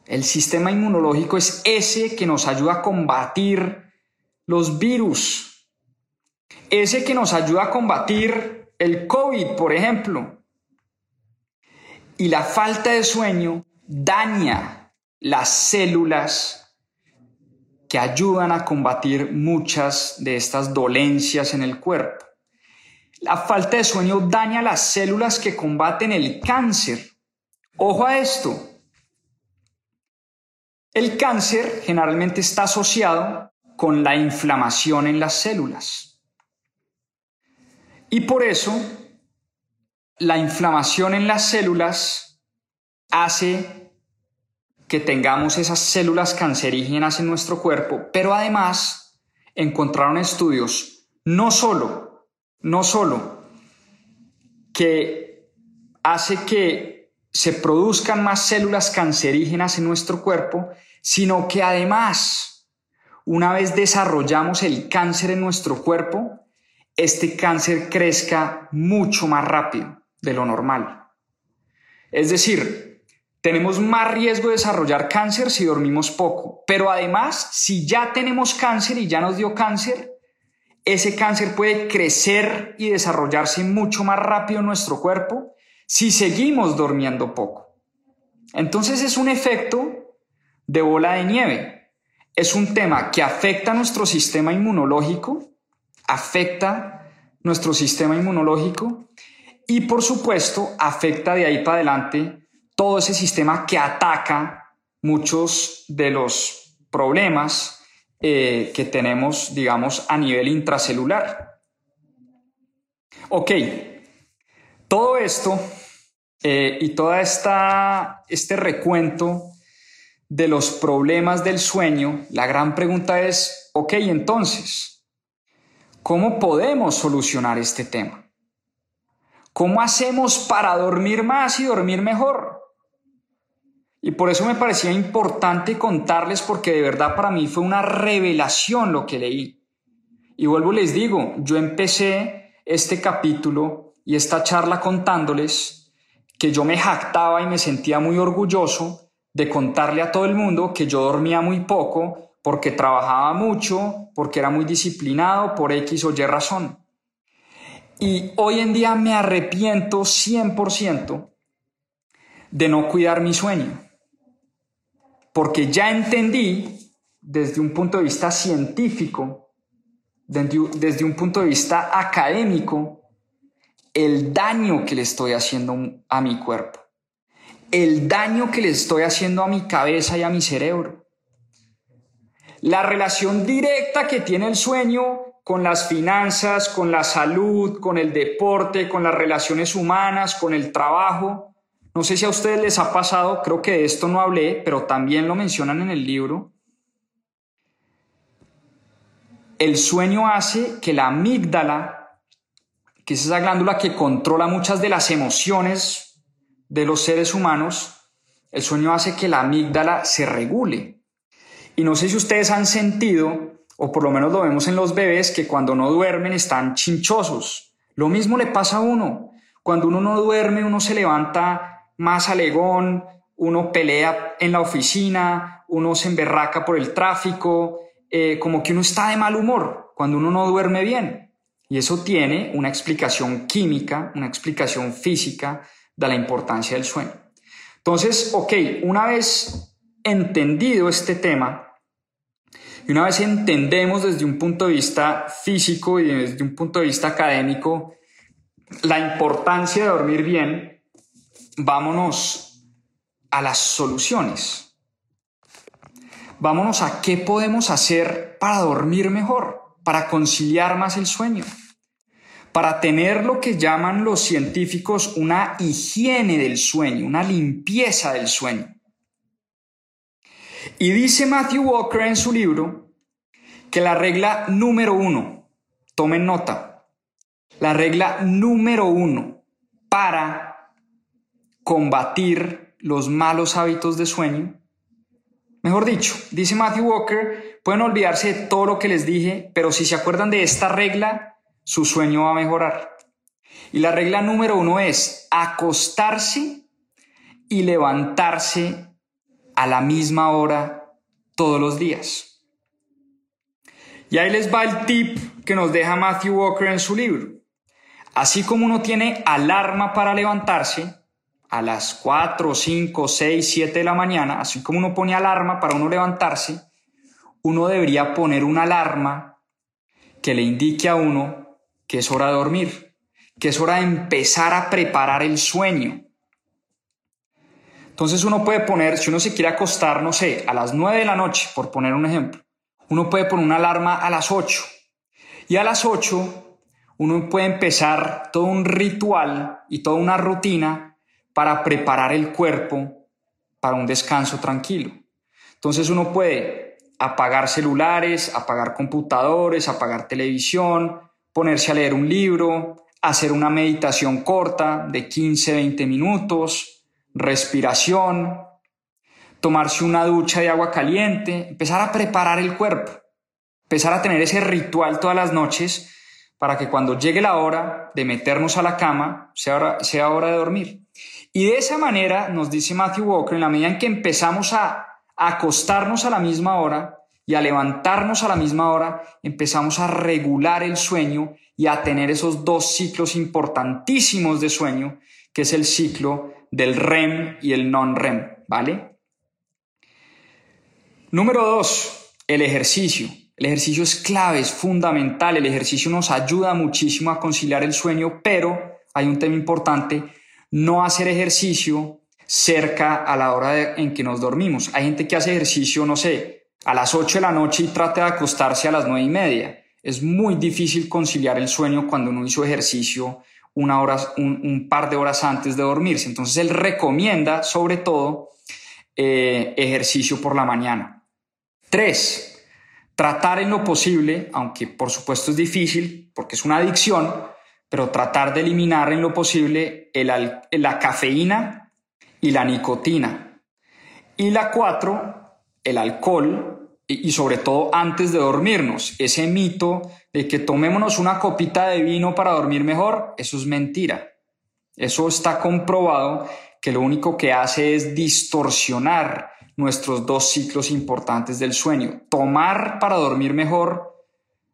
El sistema inmunológico es ese que nos ayuda a combatir los virus, ese que nos ayuda a combatir el COVID, por ejemplo. Y la falta de sueño daña las células que ayudan a combatir muchas de estas dolencias en el cuerpo. La falta de sueño daña las células que combaten el cáncer. Ojo a esto. El cáncer generalmente está asociado con la inflamación en las células. Y por eso la inflamación en las células hace que tengamos esas células cancerígenas en nuestro cuerpo, pero además encontraron estudios no solo, no solo que hace que se produzcan más células cancerígenas en nuestro cuerpo, sino que además, una vez desarrollamos el cáncer en nuestro cuerpo, este cáncer crezca mucho más rápido de lo normal. Es decir, tenemos más riesgo de desarrollar cáncer si dormimos poco, pero además, si ya tenemos cáncer y ya nos dio cáncer, ese cáncer puede crecer y desarrollarse mucho más rápido en nuestro cuerpo si seguimos durmiendo poco. Entonces es un efecto de bola de nieve. Es un tema que afecta a nuestro sistema inmunológico, afecta nuestro sistema inmunológico y por supuesto afecta de ahí para adelante todo ese sistema que ataca muchos de los problemas eh, que tenemos, digamos, a nivel intracelular. Ok, todo esto eh, y todo este recuento de los problemas del sueño, la gran pregunta es, ok, entonces, ¿cómo podemos solucionar este tema? ¿Cómo hacemos para dormir más y dormir mejor? Y por eso me parecía importante contarles porque de verdad para mí fue una revelación lo que leí. Y vuelvo les digo, yo empecé este capítulo y esta charla contándoles que yo me jactaba y me sentía muy orgulloso de contarle a todo el mundo que yo dormía muy poco porque trabajaba mucho, porque era muy disciplinado por X o Y razón. Y hoy en día me arrepiento 100% de no cuidar mi sueño, porque ya entendí desde un punto de vista científico, desde un punto de vista académico, el daño que le estoy haciendo a mi cuerpo, el daño que le estoy haciendo a mi cabeza y a mi cerebro, la relación directa que tiene el sueño con las finanzas, con la salud, con el deporte, con las relaciones humanas, con el trabajo. No sé si a ustedes les ha pasado, creo que de esto no hablé, pero también lo mencionan en el libro. El sueño hace que la amígdala que es esa glándula que controla muchas de las emociones de los seres humanos, el sueño hace que la amígdala se regule. Y no sé si ustedes han sentido, o por lo menos lo vemos en los bebés, que cuando no duermen están chinchosos. Lo mismo le pasa a uno. Cuando uno no duerme, uno se levanta más alegón, uno pelea en la oficina, uno se emberraca por el tráfico, eh, como que uno está de mal humor cuando uno no duerme bien. Y eso tiene una explicación química, una explicación física de la importancia del sueño. Entonces, ok, una vez entendido este tema, y una vez entendemos desde un punto de vista físico y desde un punto de vista académico la importancia de dormir bien, vámonos a las soluciones. Vámonos a qué podemos hacer para dormir mejor, para conciliar más el sueño para tener lo que llaman los científicos una higiene del sueño, una limpieza del sueño. Y dice Matthew Walker en su libro que la regla número uno, tomen nota, la regla número uno para combatir los malos hábitos de sueño. Mejor dicho, dice Matthew Walker, pueden olvidarse de todo lo que les dije, pero si se acuerdan de esta regla, su sueño va a mejorar. Y la regla número uno es acostarse y levantarse a la misma hora todos los días. Y ahí les va el tip que nos deja Matthew Walker en su libro. Así como uno tiene alarma para levantarse a las 4, 5, 6, 7 de la mañana, así como uno pone alarma para uno levantarse, uno debería poner una alarma que le indique a uno que es hora de dormir, que es hora de empezar a preparar el sueño. Entonces uno puede poner, si uno se quiere acostar, no sé, a las 9 de la noche, por poner un ejemplo, uno puede poner una alarma a las 8. Y a las 8 uno puede empezar todo un ritual y toda una rutina para preparar el cuerpo para un descanso tranquilo. Entonces uno puede apagar celulares, apagar computadores, apagar televisión, ponerse a leer un libro, hacer una meditación corta de 15, 20 minutos, respiración, tomarse una ducha de agua caliente, empezar a preparar el cuerpo, empezar a tener ese ritual todas las noches para que cuando llegue la hora de meternos a la cama sea hora, sea hora de dormir. Y de esa manera, nos dice Matthew Walker, en la medida en que empezamos a, acostarnos a la misma hora y a levantarnos a la misma hora, empezamos a regular el sueño y a tener esos dos ciclos importantísimos de sueño, que es el ciclo del REM y el non-REM, ¿vale? Número dos, el ejercicio. El ejercicio es clave, es fundamental, el ejercicio nos ayuda muchísimo a conciliar el sueño, pero hay un tema importante, no hacer ejercicio cerca a la hora en que nos dormimos. Hay gente que hace ejercicio, no sé, a las 8 de la noche y trata de acostarse a las 9 y media. Es muy difícil conciliar el sueño cuando uno hizo ejercicio una hora, un, par de horas antes de dormirse. Entonces él recomienda sobre todo eh, ejercicio por la mañana. Tres, tratar en lo posible, aunque por supuesto es difícil porque es una adicción, pero tratar de eliminar en lo posible la cafeína y la nicotina. Y la cuatro, el alcohol y sobre todo antes de dormirnos. Ese mito de que tomémonos una copita de vino para dormir mejor, eso es mentira. Eso está comprobado que lo único que hace es distorsionar nuestros dos ciclos importantes del sueño. Tomar para dormir mejor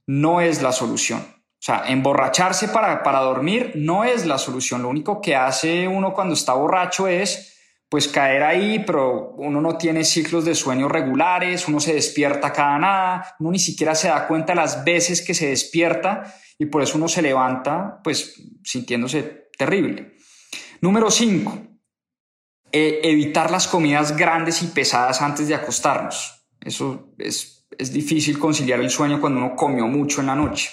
no es la solución. O sea, emborracharse para, para dormir no es la solución. Lo único que hace uno cuando está borracho es pues caer ahí, pero uno no tiene ciclos de sueño regulares, uno se despierta cada nada, uno ni siquiera se da cuenta las veces que se despierta y por eso uno se levanta pues sintiéndose terrible. Número 5. Eh, evitar las comidas grandes y pesadas antes de acostarnos. Eso es, es difícil conciliar el sueño cuando uno comió mucho en la noche.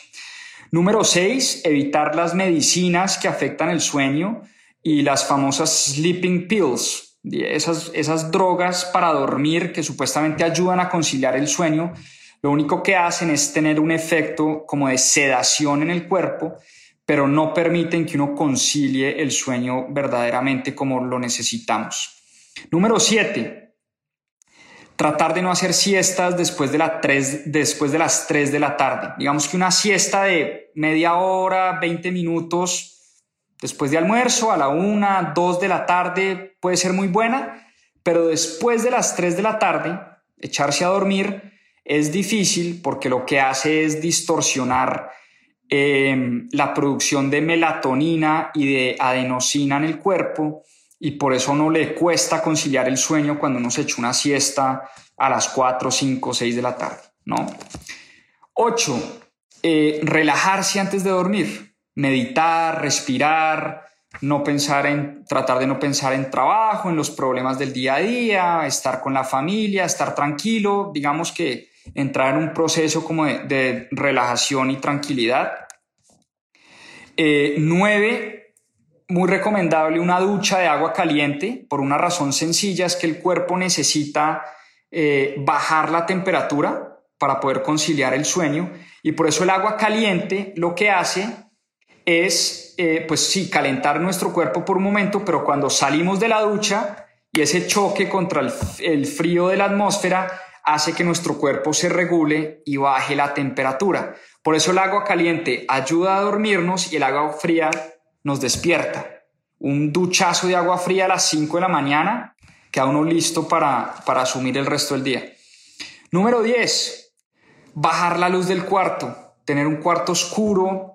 Número 6, evitar las medicinas que afectan el sueño y las famosas sleeping pills, esas, esas drogas para dormir que supuestamente ayudan a conciliar el sueño. Lo único que hacen es tener un efecto como de sedación en el cuerpo pero no permiten que uno concilie el sueño verdaderamente como lo necesitamos. Número 7. Tratar de no hacer siestas después de, la después de las 3 de la tarde. Digamos que una siesta de media hora, 20 minutos después de almuerzo, a la 1, 2 de la tarde puede ser muy buena, pero después de las 3 de la tarde, echarse a dormir es difícil porque lo que hace es distorsionar Em, la producción de melatonina y de adenosina en el cuerpo y por eso no le cuesta conciliar el sueño cuando uno se echa una siesta a las 4, 5, 6 de la tarde, ¿no? 8. Eh, relajarse antes de dormir, meditar, respirar, no pensar en, tratar de no pensar en trabajo, en los problemas del día a día, estar con la familia, estar tranquilo, digamos que entrar en un proceso como de, relajación y tranquilidad. Eh, nueve, muy recomendable una ducha de agua caliente por una razón sencilla, es que el cuerpo necesita eh, bajar la temperatura para poder conciliar el sueño y por eso el agua caliente lo que hace es, eh, pues sí, calentar nuestro cuerpo por un momento, pero cuando salimos de la ducha y ese choque contra el, frío de la atmósfera hace que nuestro cuerpo se regule y baje la temperatura. Por eso el agua caliente ayuda a dormirnos y el agua fría nos despierta. Un duchazo de agua fría a las 5 de la mañana queda uno listo para, para asumir el resto del día. Número 10. Bajar la luz del cuarto. Tener un cuarto oscuro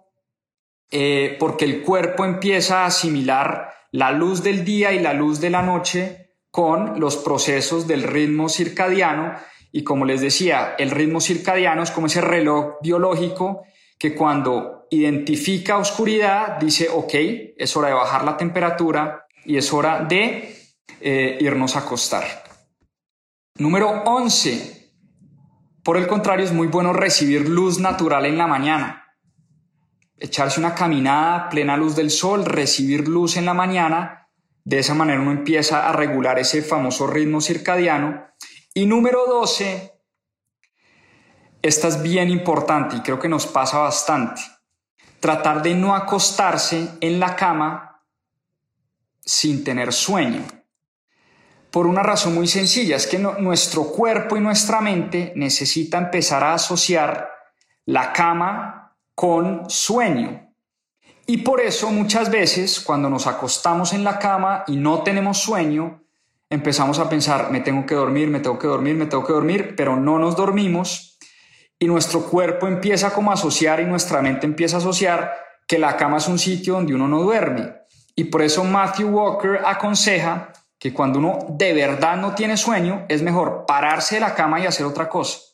eh, porque el cuerpo empieza a asimilar la luz del día y la luz de la noche con los procesos del ritmo circadiano y como les decía, el ritmo circadiano es como ese reloj biológico que cuando identifica oscuridad dice, ok, es hora de bajar la temperatura y es hora de eh, irnos a acostar. Número 11. Por el contrario, es muy bueno recibir luz natural en la mañana. Echarse una caminada plena luz del sol, recibir luz en la mañana. De esa manera uno empieza a regular ese famoso ritmo circadiano y número 12, esta es bien importante y creo que nos pasa bastante. Tratar de no acostarse en la cama sin tener sueño. Por una razón muy sencilla, es que nuestro cuerpo y nuestra mente necesitan empezar a asociar la cama con sueño. Y por eso muchas veces cuando nos acostamos en la cama y no tenemos sueño, empezamos a pensar, me tengo que dormir, me tengo que dormir, me tengo que dormir, pero no nos dormimos y nuestro cuerpo empieza como a asociar y nuestra mente empieza a asociar que la cama es un sitio donde uno no duerme. Y por eso Matthew Walker aconseja que cuando uno de verdad no tiene sueño, es mejor pararse de la cama y hacer otra cosa.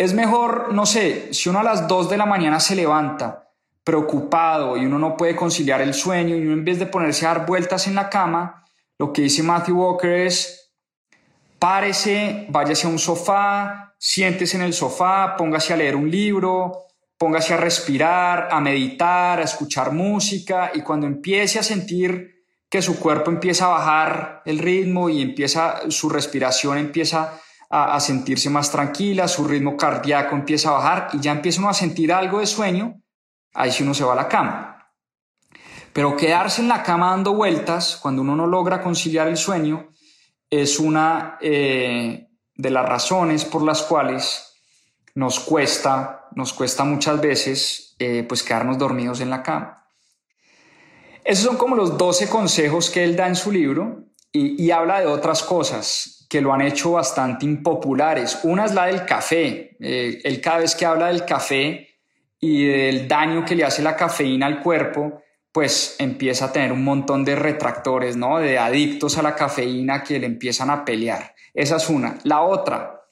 Es mejor, no sé, si uno a las 2 de la mañana se levanta preocupado y uno no puede conciliar el sueño y uno en vez de ponerse a dar vueltas en la cama, lo que dice Matthew Walker es, párese, váyase a un sofá, siéntese en el sofá, póngase a leer un libro, póngase a respirar, a meditar, a escuchar música y cuando empiece a sentir que su cuerpo empieza a bajar el ritmo y empieza su respiración empieza a, sentirse más tranquila, su ritmo cardíaco empieza a bajar y ya empieza uno a sentir algo de sueño, ahí sí uno se va a la cama. Pero quedarse en la cama dando vueltas cuando uno no logra conciliar el sueño es una eh, de las razones por las cuales nos cuesta, nos cuesta muchas veces eh, pues quedarnos dormidos en la cama. Esos son como los 12 consejos que él da en su libro y, habla de otras cosas que lo han hecho bastante impopulares. Una es la del café. Eh, él cada vez que habla del café y del daño que le hace la cafeína al cuerpo, pues empieza a tener un montón de retractores, ¿no? De adictos a la cafeína que le empiezan a pelear. Esa es una. La otra,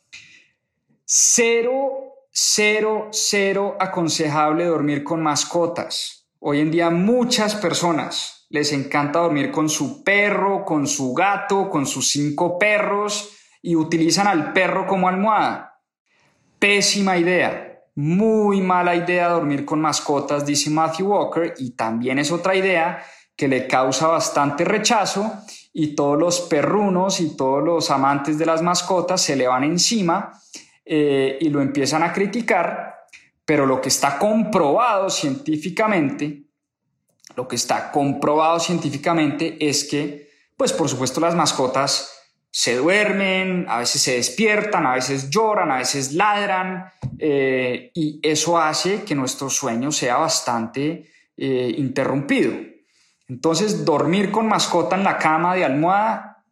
cero, cero, cero aconsejable dormir con mascotas. Hoy en día muchas personas les encanta dormir con su perro, con su gato, con sus cinco perros y utilizan al perro como almohada. Pésima idea. Muy mala idea dormir con mascotas, dice Matthew Walker, y también es otra idea que le causa bastante rechazo y todos los perrunos y todos los amantes de las mascotas se le van encima eh, y lo empiezan a criticar, pero lo que está comprobado científicamente, lo que está comprobado científicamente es que, pues por supuesto las mascotas se duermen, a veces se despiertan, a veces lloran, a veces ladran, eh, y eso hace que nuestro sueño sea bastante eh, interrumpido. Entonces, dormir con mascota en la cama de almohada,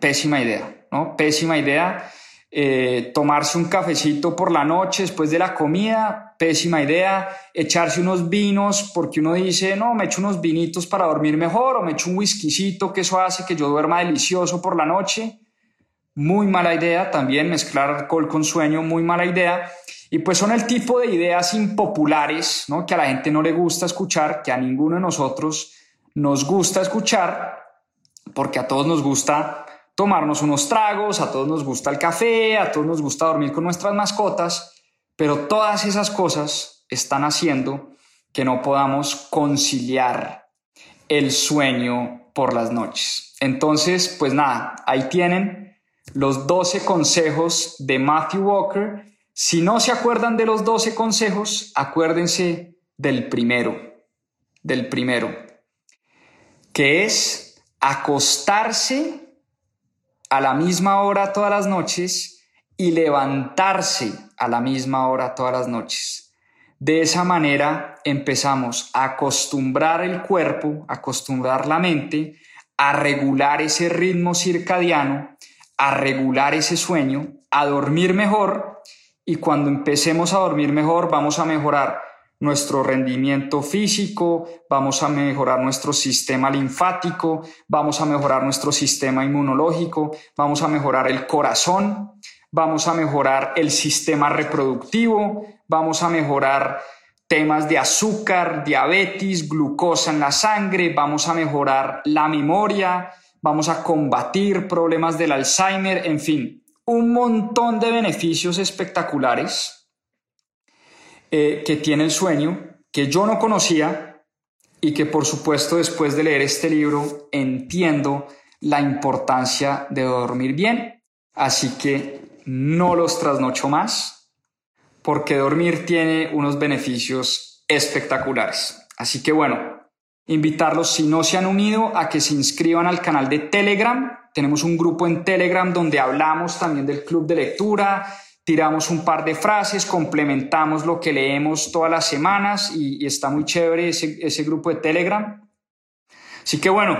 pésima idea, ¿no? Pésima idea. Eh, tomarse un cafecito por la noche después de la comida, pésima idea. Echarse unos vinos porque uno dice, no, me echo unos vinitos para dormir mejor o me echo un whiskycito que eso hace que yo duerma delicioso por la noche. Muy mala idea también mezclar alcohol con sueño, muy mala idea. Y pues son el tipo de ideas impopulares, ¿no? Que a la gente no le gusta escuchar, que a ninguno de nosotros nos gusta escuchar, porque a todos nos gusta tomarnos unos tragos, a todos nos gusta el café, a todos nos gusta dormir con nuestras mascotas, pero todas esas cosas están haciendo que no podamos conciliar el sueño por las noches. Entonces, pues nada, ahí tienen los 12 consejos de Matthew Walker. Si no se acuerdan de los 12 consejos, acuérdense del primero. del primero, que es acostarse a la misma hora todas las noches y levantarse a la misma hora todas las noches. De esa manera empezamos a acostumbrar el cuerpo, acostumbrar la mente, a regular ese ritmo circadiano, a regular ese sueño, a dormir mejor y cuando empecemos a dormir mejor vamos a mejorar nuestro rendimiento físico, vamos a mejorar nuestro sistema linfático, vamos a mejorar nuestro sistema inmunológico, vamos a mejorar el corazón, vamos a mejorar el sistema reproductivo, vamos a mejorar temas de azúcar, diabetes, glucosa en la sangre, vamos a mejorar la memoria, vamos a combatir problemas del Alzheimer, en fin, un montón de beneficios espectaculares eh, que tiene el sueño, que yo no conocía y que por supuesto después de leer este libro entiendo la importancia de dormir bien, así que no los trasnocho más porque dormir tiene unos beneficios espectaculares. Así que bueno, invitarlos si no se han unido a que se inscriban al canal de Telegram. Tenemos un grupo en Telegram donde hablamos también del club de lectura, tiramos un par de frases, complementamos lo que leemos todas las semanas y, está muy chévere ese, ese grupo de Telegram. Así que bueno,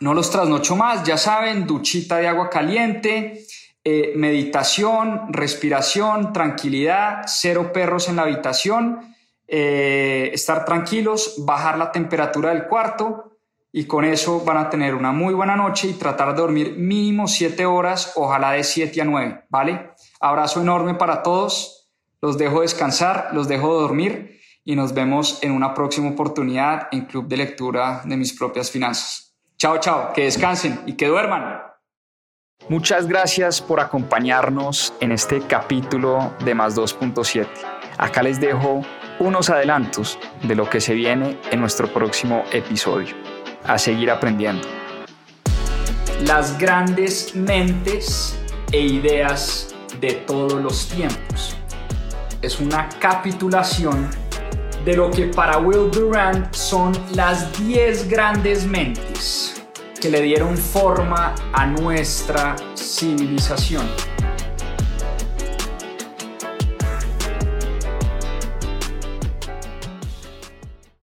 no los trasnocho más, ya saben, duchita de agua caliente, eh, meditación, respiración, tranquilidad, cero perros en la habitación, eh, estar tranquilos, bajar la temperatura del cuarto y con eso van a tener una muy buena noche y tratar de dormir mínimo 7 horas, ojalá de 7 a 9, ¿vale? Abrazo enorme para todos, los dejo descansar, los dejo dormir y nos vemos en una próxima oportunidad en Club de Lectura de mis propias finanzas. Chao, chao, que descansen y que duerman. Muchas gracias por acompañarnos en este capítulo de Más 2.7. Acá les dejo unos adelantos de lo que se viene en nuestro próximo episodio. A seguir aprendiendo. Las grandes mentes e ideas de todos los tiempos. Es una capitulación de lo que para Will Durant son las 10 grandes mentes que le dieron forma a nuestra civilización.